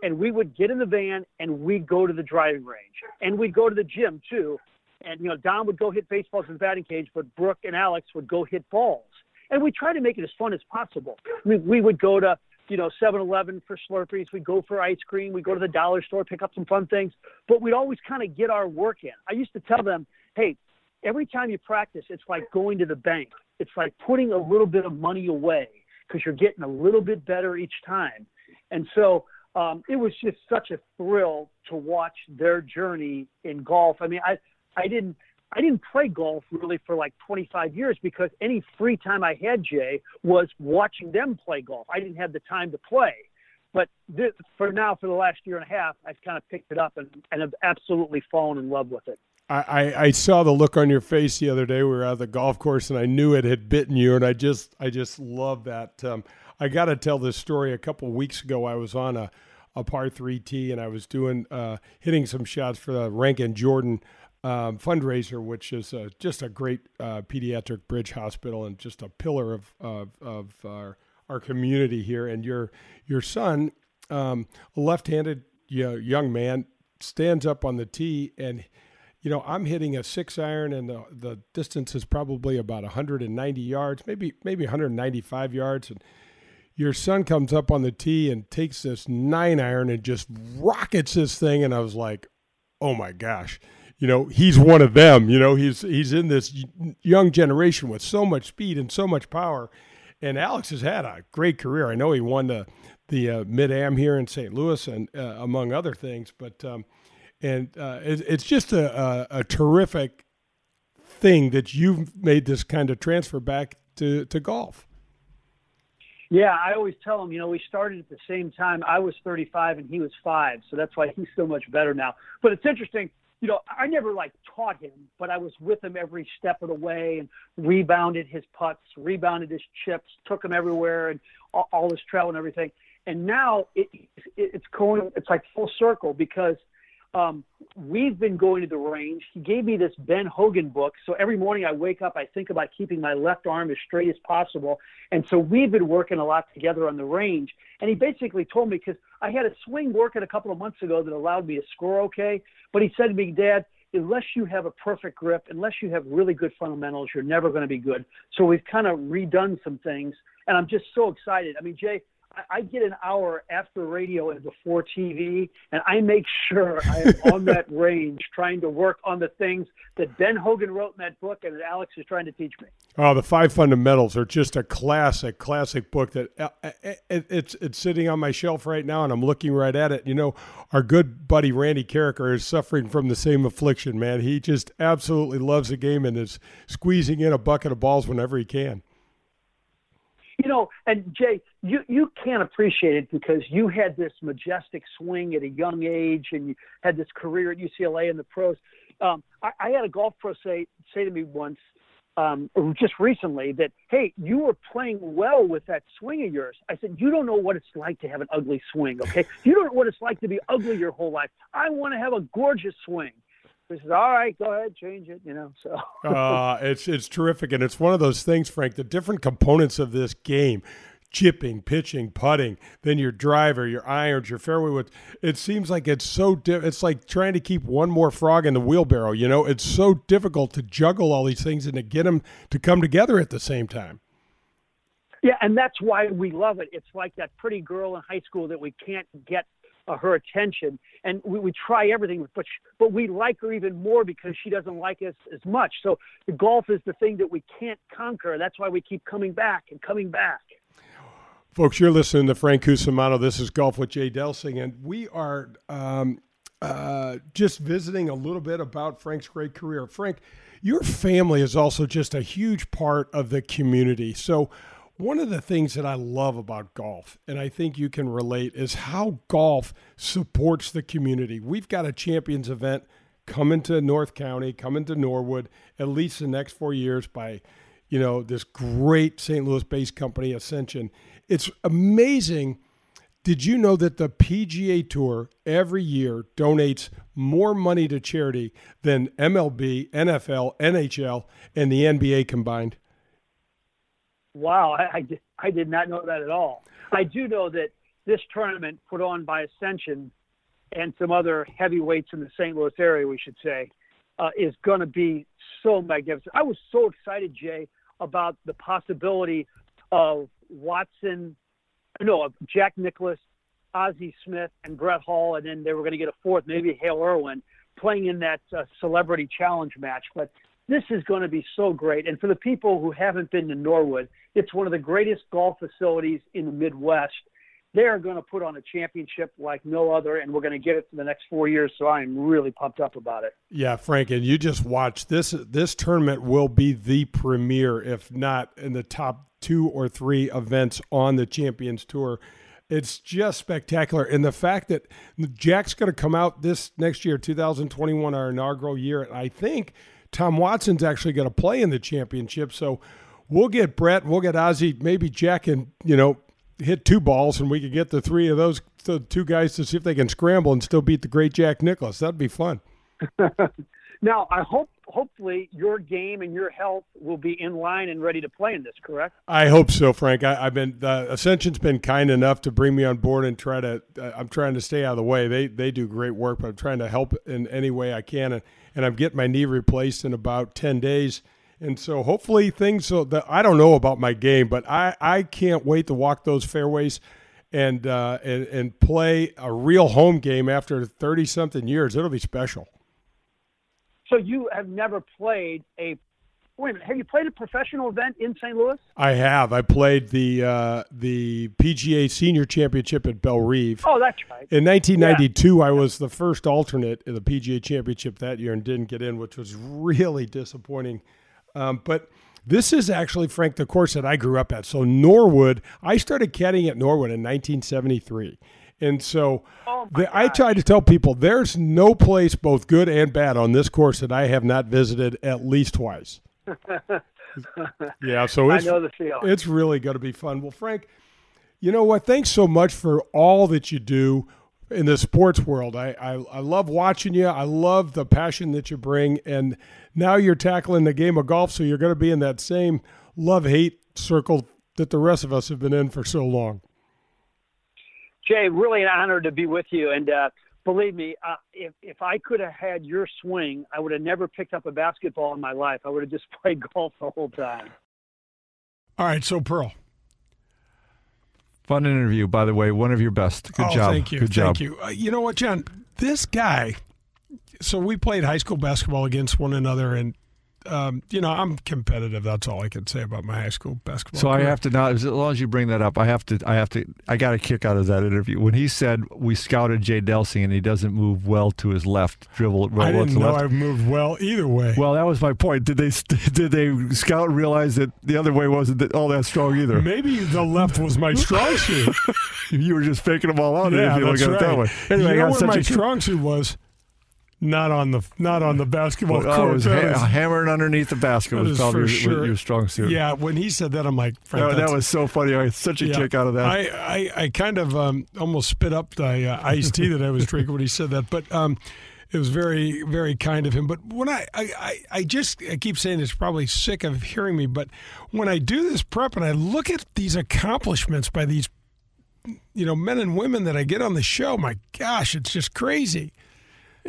and we would get in the van and we'd go to the driving range, and we'd go to the gym too, and you know Don would go hit baseballs in the batting cage, but Brooke and Alex would go hit balls, and we try to make it as fun as possible. We we would go to you know 7-Eleven for Slurpees, we'd go for ice cream, we'd go to the dollar store, pick up some fun things, but we'd always kind of get our work in. I used to tell them, hey, every time you practice, it's like going to the bank it's like putting a little bit of money away because you're getting a little bit better each time. And so um, it was just such a thrill to watch their journey in golf. I mean, I I didn't I didn't play golf really for like 25 years because any free time I had, Jay, was watching them play golf. I didn't have the time to play. But this, for now, for the last year and a half, I've kind of picked it up and, and have absolutely fallen in love with it. I, I saw the look on your face the other day. We were at the golf course, and I knew it had bitten you. And I just, I just love that. Um, I got to tell this story. A couple of weeks ago, I was on a, a par three tee, and I was doing, uh, hitting some shots for the Ranken Jordan um, fundraiser, which is uh, just a great uh, pediatric bridge hospital and just a pillar of of, of our, our community here. And your your son, um, a left-handed young man, stands up on the tee and you know, I'm hitting a six iron and the, the distance is probably about 190 yards, maybe maybe 195 yards. And your son comes up on the tee and takes this nine iron and just rockets this thing. And I was like, oh my gosh, you know, he's one of them. You know, he's he's in this young generation with so much speed and so much power. And Alex has had a great career. I know he won the the uh, Mid Am here in St. Louis and uh, among other things, but. Um, and uh, it, it's just a, a, a, terrific thing that you've made this kind of transfer back to, to golf. Yeah, I always tell him, you know, we started at the same time. I was 35 and he was five, so that's why he's so much better now. But it's interesting, you know, I never like taught him, but I was with him every step of the way and rebounded his putts, rebounded his chips, took him everywhere, and all, all his travel and everything. And now it, it, it's going, it's like full circle because – um, we've been going to the range. He gave me this Ben Hogan book. So every morning I wake up, I think about keeping my left arm as straight as possible. And so we've been working a lot together on the range. And he basically told me, because I had a swing working a couple of months ago that allowed me to score okay. But he said to me, Dad, unless you have a perfect grip, unless you have really good fundamentals, you're never going to be good. So we've kind of redone some things. And I'm just so excited. I mean, Jay, I get an hour after radio and before TV, and I make sure I am on that range trying to work on the things that Ben Hogan wrote in that book and that Alex is trying to teach me. Oh, the five fundamentals are just a classic, classic book that uh, uh, it's it's sitting on my shelf right now, and I'm looking right at it. You know, our good buddy Randy Karraker is suffering from the same affliction. Man, he just absolutely loves the game and is squeezing in a bucket of balls whenever he can you know, and Jay, you you can't appreciate it because you had this majestic swing at a young age, and you had this career at UCLA in the pros. Um, I, I had a golf pro say say to me once, um, just recently, that hey, you were playing well with that swing of yours. I said, you don't know what it's like to have an ugly swing. Okay, you don't know what it's like to be ugly your whole life. I want to have a gorgeous swing. He says, "All right, go ahead, change it." You know, so uh, it's it's terrific, and it's one of those things, Frank. The different components of this game, chipping, pitching, putting, then your driver, your irons, your fairway wood. It seems like it's so di- it's like trying to keep one more frog in the wheelbarrow. You know, it's so difficult to juggle all these things and to get them to come together at the same time. Yeah, and that's why we love it. It's like that pretty girl in high school that we can't get uh, her attention, and we, we try everything, but she, but we like her even more because she doesn't like us as much. So the golf is the thing that we can't conquer. That's why we keep coming back and coming back. Folks, you're listening to Frank Cusumano. This is Golf with Jay Delsing, and we are um, uh, just visiting a little bit about Frank's great career. Frank, your family is also just a huge part of the community. So, one of the things that I love about golf, and I think you can relate, is how golf supports the community. We've got a champions event coming to North County, coming to Norwood, at least the next four years by, you know, this great St. Louis based company, Ascension. It's amazing. Did you know that the PGA Tour every year donates more money to charity than MLB, NFL, NHL, and the NBA combined? Wow, I, I, did, I did not know that at all. I do know that this tournament put on by Ascension and some other heavyweights in the St. Louis area, we should say, uh, is going to be so magnificent. I was so excited, Jay, about the possibility of Watson, no, of Jack Nicklaus, Ozzie Smith, and Brett Hull, and then they were going to get a fourth, maybe Hale Irwin, playing in that uh, celebrity challenge match. But this is going to be so great. And for the people who haven't been to Norwood, it's one of the greatest golf facilities in the Midwest. They are going to put on a championship like no other, and we're going to get it for the next four years. So I am really pumped up about it. Yeah, Frank, and you just watch this. This tournament will be the premier, if not in the top two or three events on the Champions Tour. It's just spectacular, and the fact that Jack's going to come out this next year, 2021, our inaugural year, and I think Tom Watson's actually going to play in the championship. So we'll get Brett, we'll get Ozzie, maybe Jack, and you know hit two balls, and we could get the three of those the two guys to see if they can scramble and still beat the great Jack Nicklaus. That'd be fun. now I hope hopefully your game and your health will be in line and ready to play in this. Correct? I hope so, Frank. I, have been the Ascension's been kind enough to bring me on board and try to. Uh, I'm trying to stay out of the way. They they do great work, but I'm trying to help in any way I can. And and I'm getting my knee replaced in about 10 days. And so hopefully things so that I don't know about my game, but I, I can't wait to walk those fairways and, uh, and and play a real home game after 30 something years. It'll be special. So you have never played a Wait a minute. Have you played a professional event in St. Louis? I have. I played the uh, the PGA Senior Championship at Bellerive. Oh, that's right. In 1992, yeah. I was the first alternate in the PGA Championship that year and didn't get in, which was really disappointing. Um, but this is actually, Frank, the course that I grew up at. So Norwood, I started caddying at Norwood in 1973. And so oh the, I try to tell people there's no place, both good and bad, on this course that I have not visited at least twice. yeah, so it's, I know the feeling. It's really going to be fun. Well, Frank, you know what? Thanks so much for all that you do. In the sports world. I, I, I love watching you. I love the passion that you bring. And now you're tackling the game of golf, so you're going to be in that same love hate circle that the rest of us have been in for so long. Jay, really an honor to be with you. And uh, believe me, uh, if if I could have had your swing, I would have never picked up a basketball in my life. I would have just played golf the whole time. All right, so Pearl. Fun interview, by the way. One of your best. Good oh, job. Thank you. Good job. Thank you. Uh, you know what, John? This guy. So we played high school basketball against one another, and um, you know, I'm competitive. That's all I can say about my high school basketball. So career. I have to now, as long as you bring that up, I have to, I have to, I got a kick out of that interview when he said we scouted Jay Delsing and he doesn't move well to his left, dribble well I didn't to know left. I moved well either way. Well, that was my point. Did they did they scout realize that the other way wasn't all that strong either? Maybe the left was my strong suit. you were just faking them all out. yeah, if you look at right. it that way. Anyway, you know where my strong suit was? Not on the not on the basketball Well, I court. was That ha- hammering underneath the basket was probably your, sure. your strong suit. Yeah, when he said that, I'm like, That, that was so funny. I had such a Yeah. kick out of that. I, I, I kind of um, almost spit up the uh, iced tea that I was drinking when he said that, but um, it was very, very kind of him. But when I, I, I, I just I keep saying it's probably sick of hearing me, but when I do this prep and I look at these accomplishments by these, you know, men and women that I get on the show, my gosh, it's just crazy.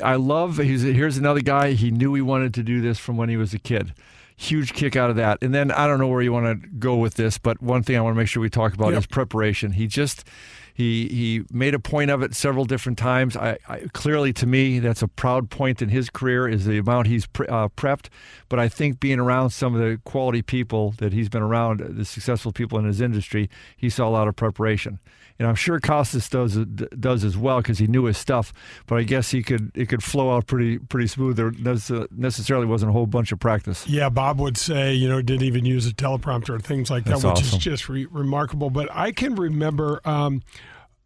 I love. He's here's another guy. He knew he wanted to do this from when he was a kid. Huge kick out of that. And then I don't know where you want to go with this, but one thing I want to make sure we talk about Yep. is preparation. He just he he made a point of it several different times. I, I clearly to me that's a proud point in his career is the amount he's pre, uh, prepped. But I think being around some of the quality people that he's been around, the successful people in his industry, he saw a lot of preparation. And I'm sure Costas does does as well because he knew his stuff. But I guess he could it could flow out pretty pretty smooth. There necessarily wasn't a whole bunch of practice. Yeah, Bob would say, you know, didn't even use a teleprompter or things like that, That's which awesome. is just re- remarkable. But I can remember um,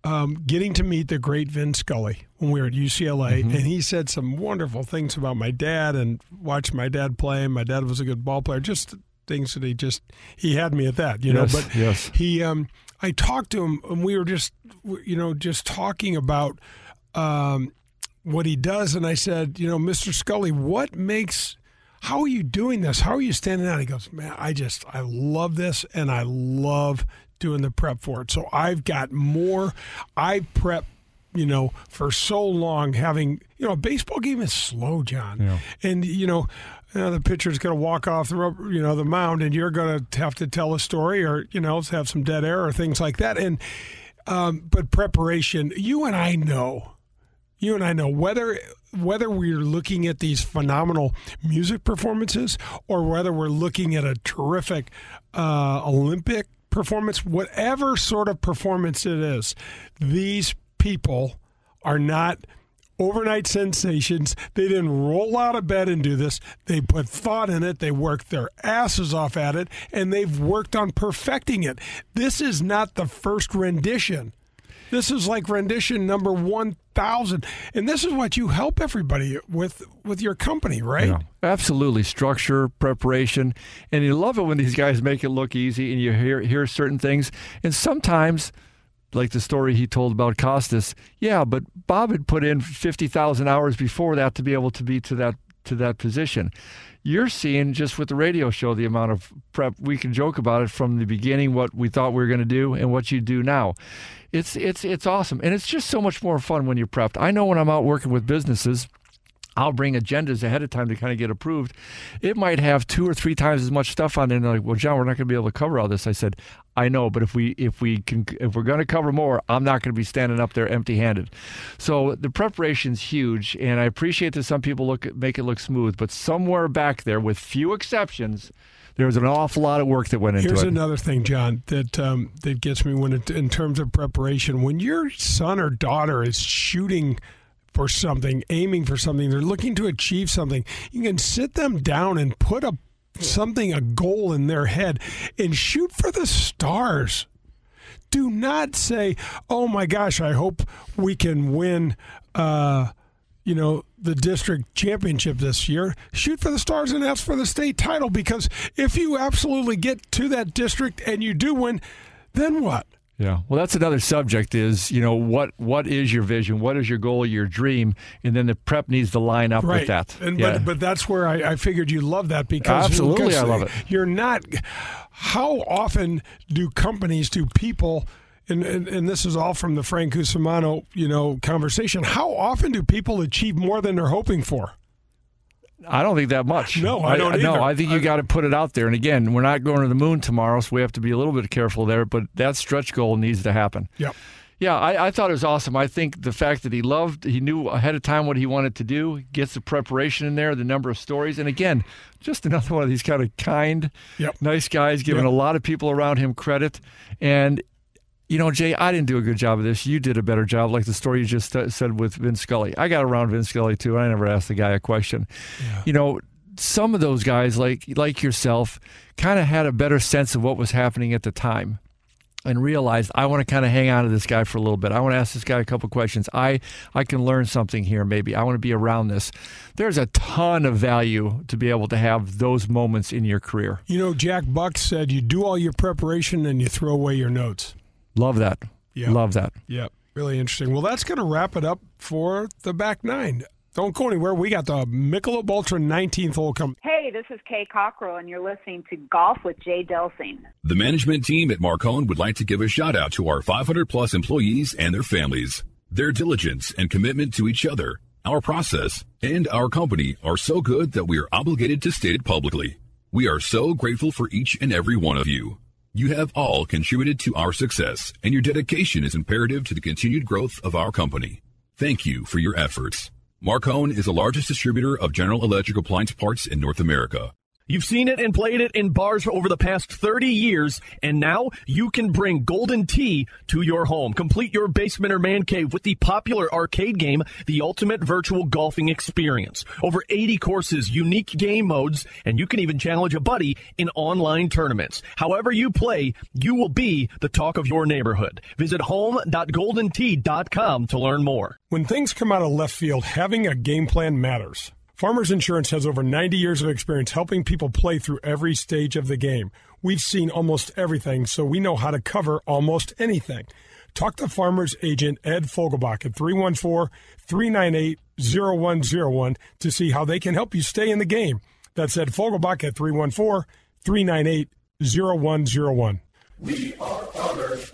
um, getting to meet the great Vin Scully when we were at UCLA, Mm-hmm. and he said some wonderful things about my dad and watched my dad play. My dad was a good ball player, just things that he just he had me at that, you Yes, know. But yes. he, um, I talked to him, and we were just, you know, just talking about. Um, what he does, and I said, you know, Mr. Scully, what makes how are you doing this? How are you standing out? He goes, man, I just I love this, and I love doing the prep for it. So I've got more. I prep, you know, for so long. Having you know, a baseball game is slow, John, Yeah. and you know. You know, the pitcher's going to walk off the rubber, you know the mound, and you're going to have to tell a story, or you know, have some dead air or things like that. And um, but preparation, you and I know you and I know whether whether we're looking at these phenomenal music performances or whether we're looking at a terrific uh, Olympic performance, whatever sort of performance it is, these people are not overnight sensations. They didn't roll out of bed and do this. They put thought in it. They worked their asses off at it, and they've worked on perfecting it. This is not the first rendition. This is like rendition number 1000 and this is what you help everybody with with your company, right? Yeah, absolutely. Structure, preparation, and you love it when these guys make it look easy, and you hear hear certain things, and sometimes. Like the story he told about Costas, yeah, but Bob had put in fifty thousand hours before that to be able to be to that to that position. You're seeing just with the radio show the amount of prep. We can joke about it from the beginning, what we thought we were going to do, and what you do now. It's it's it's awesome, and it's just so much more fun when you're prepped. I know when I'm out working with businesses. I'll bring agendas ahead of time to kind of get approved. It might have two or three times as much stuff on it. And they're like, well, John, we're not going to be able to cover all this. I said, I know, but if we if we can if we're going to cover more, I'm not going to be standing up there empty-handed. So the preparation's huge, and I appreciate that some people look make it look smooth, but somewhere back there, with few exceptions, there was an awful lot of work that went into Here's it. Here's another thing, John, that um, that gets me when it, in terms of preparation. When your son or daughter is shooting for something, aiming for something, they're looking to achieve something. You can sit them down and put a something, a goal in their head, and shoot for the stars. Do not say, "Oh my gosh, I hope we can win." Uh, you know, the district championship this year, shoot for the stars and ask for the state title because if you absolutely get to that district and you do win, then what? Yeah. Well, that's another subject is, you know, what what is your vision? What is your goal, your dream? And then the prep needs to line up right. with that. And, yeah. but, but that's where I, I figured you love that because Absolutely, because I love it. You're not. How often do companies, do people, and, and, and this is all from the Frank Cusumano, you know, conversation. How often do people achieve more than they're hoping for? I don't think that much. No, I don't No, either. I think you got to put it out there. And again, we're not going to the moon tomorrow, so we have to be a little bit careful there. But that stretch goal needs to happen. Yep. Yeah, I, I thought it was awesome. I think the fact that he loved, he knew ahead of time what he wanted to do, gets the preparation in there, the number of stories, and again, just another one of these kind of kind, Yep. nice guys, giving Yep. a lot of people around him credit. And you know, Jay, I didn't do a good job of this. You did a better job, like the story you just uh, said with Vince Scully. I got around Vince Scully too. and I never asked the guy a question. You know, some of those guys, like like yourself, kind of had a better sense of what was happening at the time, and realized I want to kind of hang on to this guy for a little bit. I want to ask this guy a couple questions. I I can learn something here. Maybe I want to be around this. There's a ton of value to be able to have those moments in your career. You know, Jack Buck said you do all your preparation and you throw away your notes. Love that. Yeah. Love that. Yep. Really interesting. Well, that's going to wrap it up for the back nine. Don't go anywhere. We got the Michelob Ultra 19th hole coming. Hey, this is Kay Cockrell, and you're listening to Golf with Jay Delsing. The management team at Marcone would like to give a shout out to our 500 plus employees and their families. Their diligence and commitment to each other, our process, and our company are so good that we are obligated to state it publicly. We are so grateful for each and every one of you. You have all contributed to our success, and your dedication is imperative to the continued growth of our company. Thank you for your efforts. Marcone is the largest distributor of General Electric appliance parts in North America. You've seen it and played it in bars over the past 30 years, and now you can bring Golden Tee to your home. Complete your basement or man cave with the popular arcade game, The Ultimate Virtual Golfing Experience. Over 80 courses, unique game modes, and you can even challenge a buddy in online tournaments. However you play, you will be the talk of your neighborhood. Visit home.goldentee.com to learn more. When things come out of left field, having a game plan matters. Farmers Insurance has over 90 years of experience helping people play through every stage of the game. We've seen almost everything, so we know how to cover almost anything. Talk to Farmers Agent Ed Fogelbach at 314 398 0101 to see how they can help you stay in the game. That's Ed Fogelbach at 314 398 0101. We are farmers.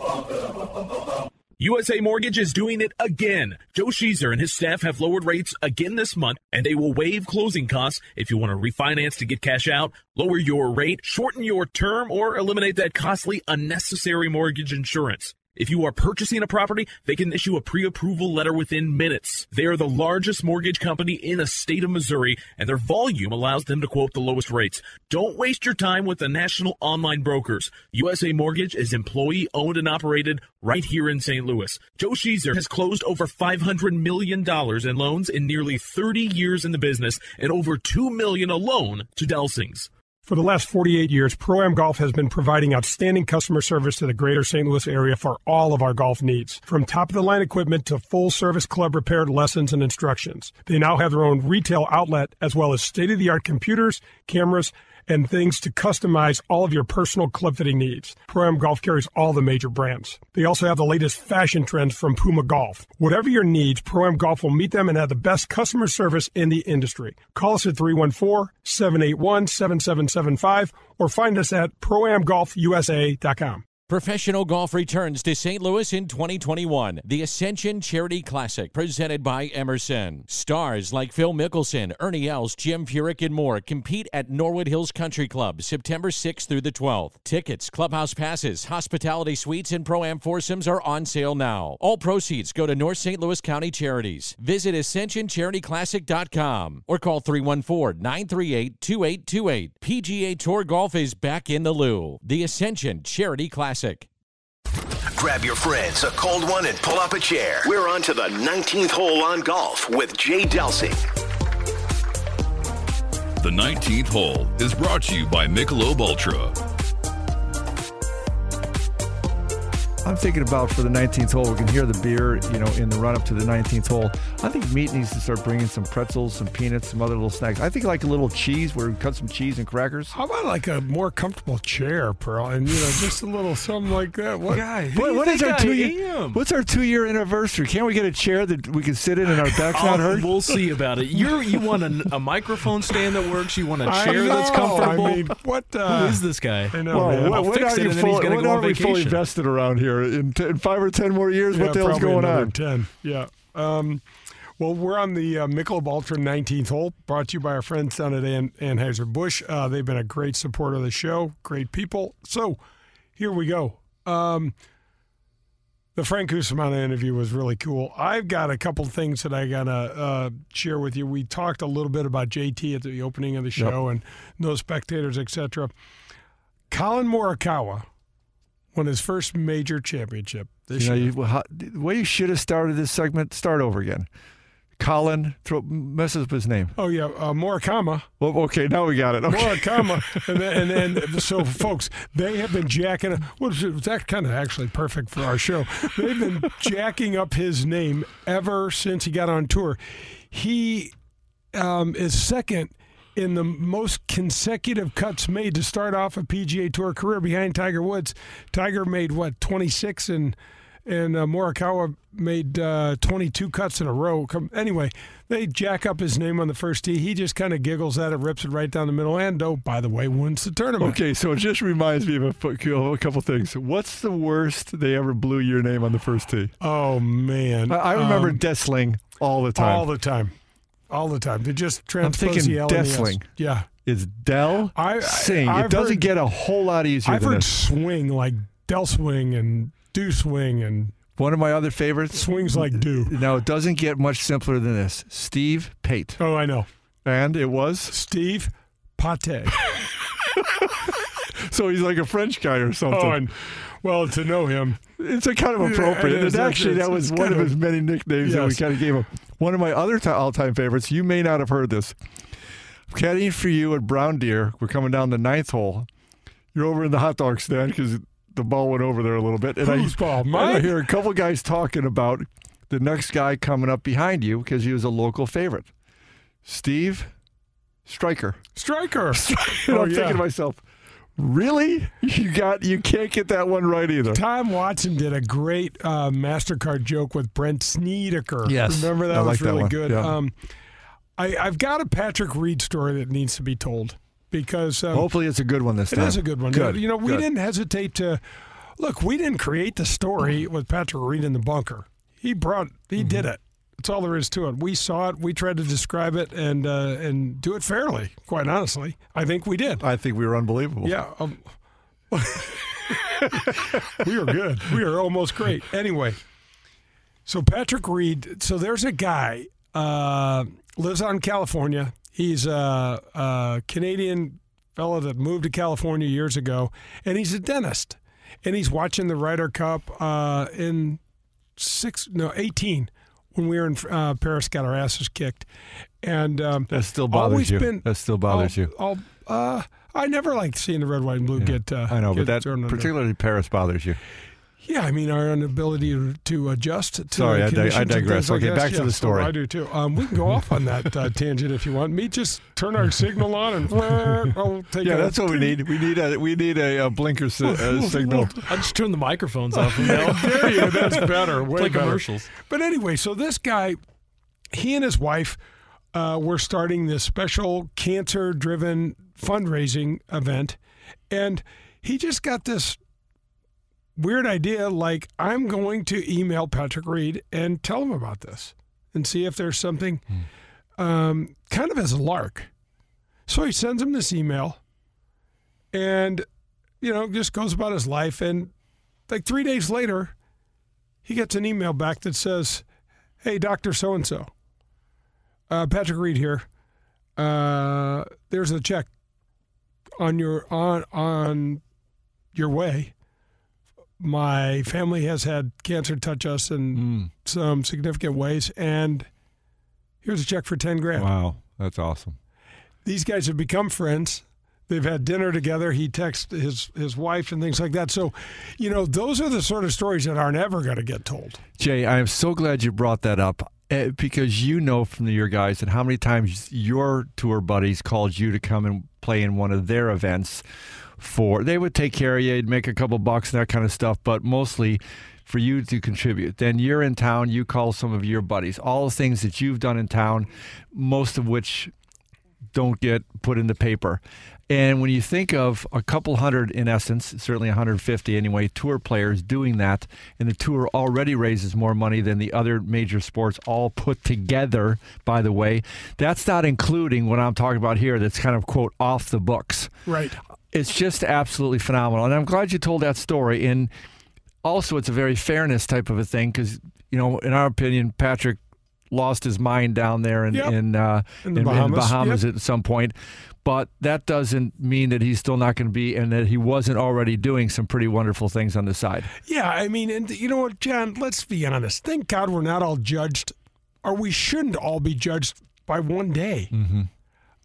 USA Mortgage is doing it again. Joe Sheezer and his staff have lowered rates again this month, and they will waive closing costs if you want to refinance to get cash out, lower your rate, shorten your term, or eliminate that costly, unnecessary mortgage insurance. If you are purchasing a property, they can issue a pre-approval letter within minutes. They are the largest mortgage company in the state of Missouri, and their volume allows them to quote the lowest rates. Don't waste your time with the national online brokers. USA Mortgage is employee owned and operated right here in St. Louis. Joe Sheezer has closed over $500 million in loans in nearly 30 years in the business and over 2 million alone to Delsings. For the last 48 years, Pro Am Golf has been providing outstanding customer service to the greater St. Louis area for all of our golf needs. From top of the line equipment to full service club repair lessons and instructions. They now have their own retail outlet as well as state of the art computers, cameras, and things to customize all of your personal club fitting needs. Pro Am Golf carries all the major brands. They also have the latest fashion trends from Puma Golf. Whatever your needs, Pro Am Golf will meet them and have the best customer service in the industry. Call us at 314-781-7775 or find us at proamgolfusa.com. Professional golf returns to St. Louis in 2021. The Ascension Charity Classic, presented by Emerson. Stars like Phil Mickelson, Ernie Els, Jim Furyk, and more compete at Norwood Hills Country Club September 6th through the 12th. Tickets, clubhouse passes, hospitality suites, and pro am foursomes are on sale now. All proceeds go to North St. Louis County Charities. Visit ascensioncharityclassic.com or call 314 938 2828. PGA Tour Golf is back in the Lou. The Ascension Charity Classic. Grab your friends, a cold one, and pull up a chair. We're on to the 19th hole on golf with Jay Delsing. The 19th hole is brought to you by Michelob Ultra. I'm thinking about for the 19th hole. We can hear the beer, you know, in the run up to the 19th hole. I think meat needs to start bringing some pretzels, some peanuts, some other little snacks. I think like a little cheese, where we cut some cheese and crackers. How about like a more comfortable chair, Pearl, and you know, just a little something like that? What? Guy, what, what is our two year? What's our two year anniversary? Can't we get a chair that we can sit in and our back's not hurt? We'll see about it. You you want a, a, microphone stand that works? You want a chair know, that's comfortable? I mean, what? Uh, Who is this guy? I know. Well, man. what, what are you and then he's full- gonna what are we fully vested around here? In, t- in five or ten more years, Yeah, what the hell's going on? Ten. Yeah. Um, well, we're on the uh, Michelob Ultra 19th hole, brought to you by our friends down at An- Anheuser Busch. Uh, they've been a great supporter of the show, great people. So, here we go. Um, the Frank Cusumano interview was really cool. I've got a couple things that I gotta uh, share with you. We talked a little bit about JT at the opening of the show and no spectators, etc. Colin Morikawa won his first major championship this You know, year. you, how, the way you should have started this segment, start over again. Colin throw, messes up his name. Oh yeah, uh, Morikama. Well, okay, now we got it. Okay. Morikama, and then, and then so folks, they have been jacking. What is it? That's kind of actually perfect for our show. They've been jacking up his name ever since he got on tour. He um, is second in the most consecutive cuts made to start off a PGA Tour career behind Tiger Woods. Tiger made what twenty six and and uh, Morikawa made uh, 22 cuts in a row. Come, anyway, they jack up his name on the first tee. He just kind of giggles at it, rips it right down the middle, and oh, by the way, wins the tournament. Okay, so it just reminds me of a, a couple things. What's the worst they ever blew your name on the first tee? Oh man, I, I remember Um, Dessling all the time. all the time, all the time. They just I'm transpose thinking and the S. Yeah, It's Dell I- I- Sing. I've it doesn't heard- get a whole lot easier I've heard this. swing like Del Swing and Do Swing and One of my other favorites. swings like Do. No, it doesn't get much simpler than this. Steve Pate. Oh, I know. And it was? Steve Pate. So he's like a French guy or something. Oh, and well, to know him, it's a kind of appropriate. and actually, that was one of kind his many nicknames that we kind of gave him. One of my other ti all-time favorites. You may not have heard this. Caddying for you at Brown Deer. We're coming down the ninth hole. You're over in the hot dog stand because the ball went over there a little bit. And Whose I, ball? and I hear a couple guys talking about the next guy coming up behind you because he was a local favorite, Steve Striker. striker. Oh, I'm yeah. thinking to myself, really? You got you can't get that one right either. Tom Watson did a great uh, Mastercard joke with Brent Snedeker. Yes. remember that I was like that really one. good. Yeah. Um, I, I've got a Patrick Reed story that needs to be told because um, Hopefully, it's a good one this it time. is a good one. Good. You know, we Good. didn't hesitate to look. We didn't create the story with Patrick Reed in the bunker. He brought. He Mm-hmm. did it. That's all there is to it. We saw it. We tried to describe it and uh, and do it fairly. Quite honestly, I think we did. I think we were unbelievable. Yeah. Um, we were good. We were almost great. Anyway, so Patrick Reed. So there's a guy uh, lives out in California. He's a, a Canadian fellow that moved to California years ago, and he's a dentist. And he's watching the Ryder Cup uh, in six, no, eighteen, when we were in uh, Paris, got our asses kicked, and um, That still bothers you. Been, That still bothers I'll- you. I'll, uh, I never liked seeing the red, white, and blue get. Uh, I know, get but that particularly Paris bothers you. Yeah, I mean our inability to, to adjust. To Sorry, I the dig- I conditions digress. things like Okay, this. back to the story. I do too. Um, we can go off on that uh, tangent if you want. Me just turn our signal on and I'll take Yeah, a- that's what we need. We need a we need a, a blinker si- uh, signal. I just turn the microphones off. Now. there you go. That's better. Way like better. commercials. But anyway, so this guy, he and his wife uh, were starting this special cancer-driven fundraising event, and he just got this weird idea. Like, I'm going to email Patrick Reed and tell him about this, and see if there's something, um, kind of as a lark. So he sends him this email, and you know, just goes about his life, and like three days later he gets an email back that says, "Hey, Doctor So and So, Patrick Reed here. Uh, there's a check on your on on your way. My family has had cancer touch us in some significant ways, and here's a check for ten grand. Wow, that's awesome. These guys have become friends. They've had dinner together. He texts his his wife and things like that. So, you know, those are the sort of stories that aren't ever going to get told. Jay, I am so glad you brought that up uh, because you know from your guys and how many times your tour buddies called you to come and play in one of their events. For they would take care of you, you'd make a couple bucks and that kind of stuff, but mostly for you to contribute. Then you're in town, you call some of your buddies. All the things that you've done in town, most of which don't get put in the paper. And when you think of a couple hundred, in essence, certainly 150 anyway, tour players doing that, and the tour already raises more money than the other major sports all put together, by the way, that's not including what I'm talking about here that's kind of, quote, off the books. Right. It's just absolutely phenomenal. And I'm glad you told that story. And also, it's a very fairness type of a thing because, you know, in our opinion, Patrick lost his mind down there in Yep. in, uh, In the in, Bahamas, Bahamas yep. at some point. But that doesn't mean that he's still not going to be, and that he wasn't already doing some pretty wonderful things on the side. Yeah, I mean, and you know what, John? Let's be honest. Thank God we're not all judged, or we shouldn't all be judged by one day. Mm-hmm.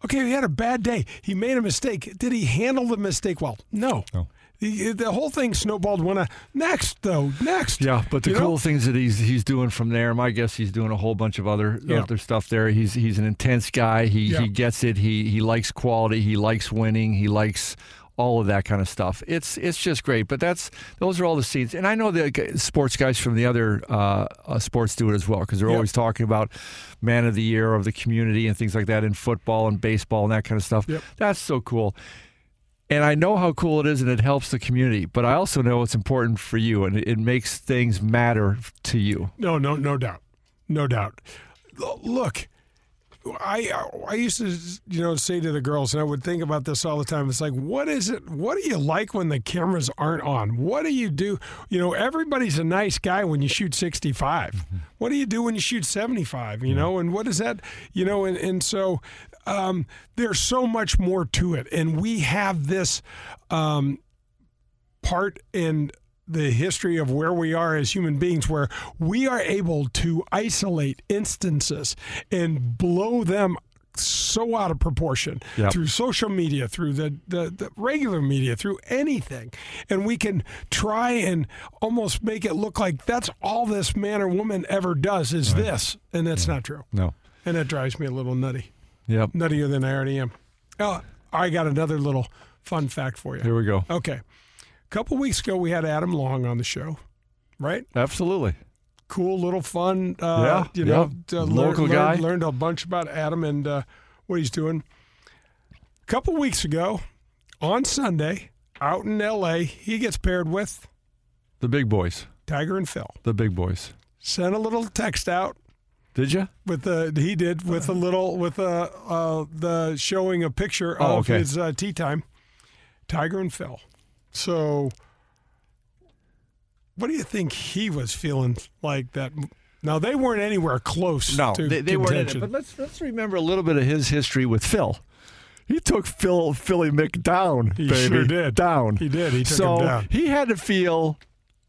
Okay, he had a bad day. He made a mistake. Did he handle the mistake well? No. No. The, the whole thing snowballed. One next though, next. Yeah, but the You cool know? things that he's he's doing from there, my guess he's doing a whole bunch of other Yeah. other stuff there. He's he's an intense guy. He Yeah. he gets it. He he likes quality. He likes winning. He likes all of that kind of stuff. It's it's just great. But that's those are all the seeds. And I know the sports guys from the other uh, uh, sports do it as well because they're Yep. always talking about man of the year of the community and things like that in football and baseball and that kind of stuff. Yep. That's so cool. And I know how cool it is and it helps the community, but I also know it's important for you and it, it makes things matter to you. No, no, no doubt, no doubt. Look, I I used to you know say to the girls, and I would think about this all the time. It's like, what is it? What do you like when the cameras aren't on? What do you do? You know, everybody's a nice guy when you shoot sixty What do you do when you shoot seventy five? You know, and what is that? You know, and and so. Um, there's so much more to it, and we have this um, part in the history of where we are as human beings where we are able to isolate instances and blow them so out of proportion Yep. through social media, through the, the, the regular media, through anything. And we can try and almost make it look like that's all this man or woman ever does is this. And that's not true. No. And that drives me a little nutty. Yep. Nuttier than I already am. Oh, I got another little fun fact for you. Here we go. Okay. A couple weeks ago, we had Adam Long on the show, right? Absolutely. Cool, little fun. Uh, Yeah, you know, yeah. uh, Local learned, guy. Learned, learned a bunch about Adam and uh, what he's doing. A couple weeks ago, on Sunday, out in L.A., he gets paired with The big boys. Tiger and Phil. The big boys. Sent a little text out Did you? with the he did with a little with a uh, the showing a picture Oh, of okay. his uh, tee time. Tiger and Phil. So, what do you think he was feeling like that? Now they weren't anywhere close. No, to they, they weren't it. But let's let's remember a little bit of his history with Phil. He took Phil Philly Mick down. He baby. sure did. Down. He did. He took so him down. he had to feel.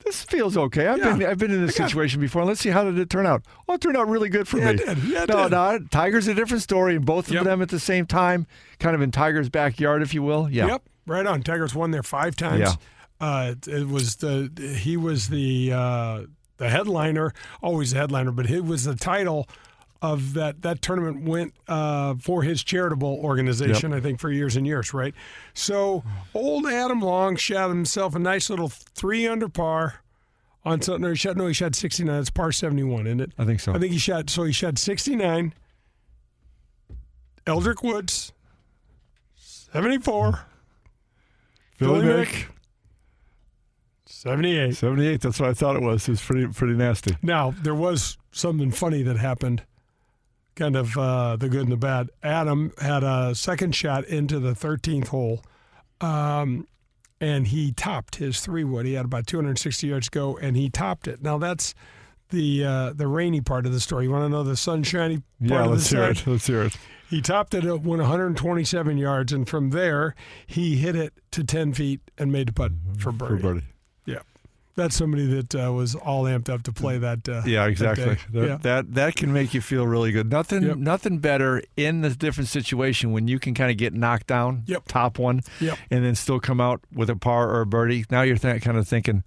This feels okay. I've Yeah. been I've been in this situation before. Let's see how did it turn out. Oh, it turned out really good for Yeah, me. it did. Yeah, it no, did. no, Tiger's a different story, and both Yep. of them at the same time, kind of in Tiger's backyard, if you will. Yeah. Yep, Right on. Tigers won there five times. Yeah. Uh, it was the he was the uh, the headliner, always the headliner, but it was the title of that that tournament went uh, for his charitable organization. Yep. I think for years and years, right? So old Adam Long shot himself a nice little three under par on no he shot no he shot 69 it's par 71 isn't it i think so i think he shot so he shot 69 eldrick woods 74 Billy, Mick, 78. 78. That's what I thought it was. It was pretty, pretty nasty. Now, there was something funny that happened, kind of uh, the good and the bad. Adam had a second shot into the 13th hole, um, and he topped his three wood. He had about 260 yards to go, and he topped it. Now, that's the uh, the rainy part of the story. You want to know the sunshiny part Yeah, of let's the hear side? it. Let's hear it. He topped it at 127 yards, and from there, he hit it to 10 feet and made the putt for For birdie. birdie. Yeah. That's somebody that uh, was all amped up to play that. Uh, Yeah, exactly. That, That, yeah. that that can make you feel really good. Nothing Yep. nothing better in the different situation when you can kind of get knocked down, Yep. top one, Yep. and then still come out with a par or a birdie. Now you're th- kind of thinking,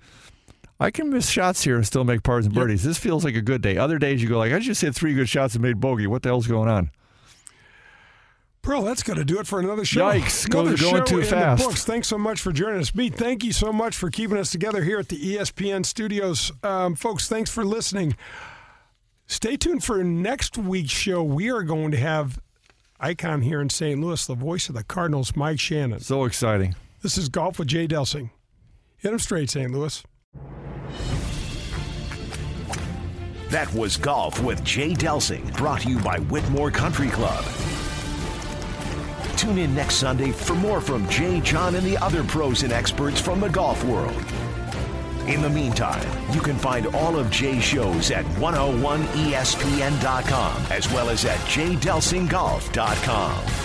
I can miss shots here and still make pars and Yep. birdies. This feels like a good day. Other days you go like, I just hit three good shots and made bogey. What the hell's going on? Pearl, that's going to do it for another show. Yikes, Another going show too the fast. books. Thanks so much for joining us. Beat, thank you so much for keeping us together here at the ESPN studios. Um, folks, thanks for listening. Stay tuned for next week's show. We are going to have icon here in St. Louis, the voice of the Cardinals, Mike Shannon. So exciting. This is Golf with Jay Delsing. Hit him straight, St. Louis. That was Golf with Jay Delsing, brought to you by Whitmoor Country Club. Tune in next Sunday for more from Jay, John, and the other pros and experts from the golf world. In the meantime, you can find all of Jay's shows at 101ESPN.com as well as at jdelsinggolf.com.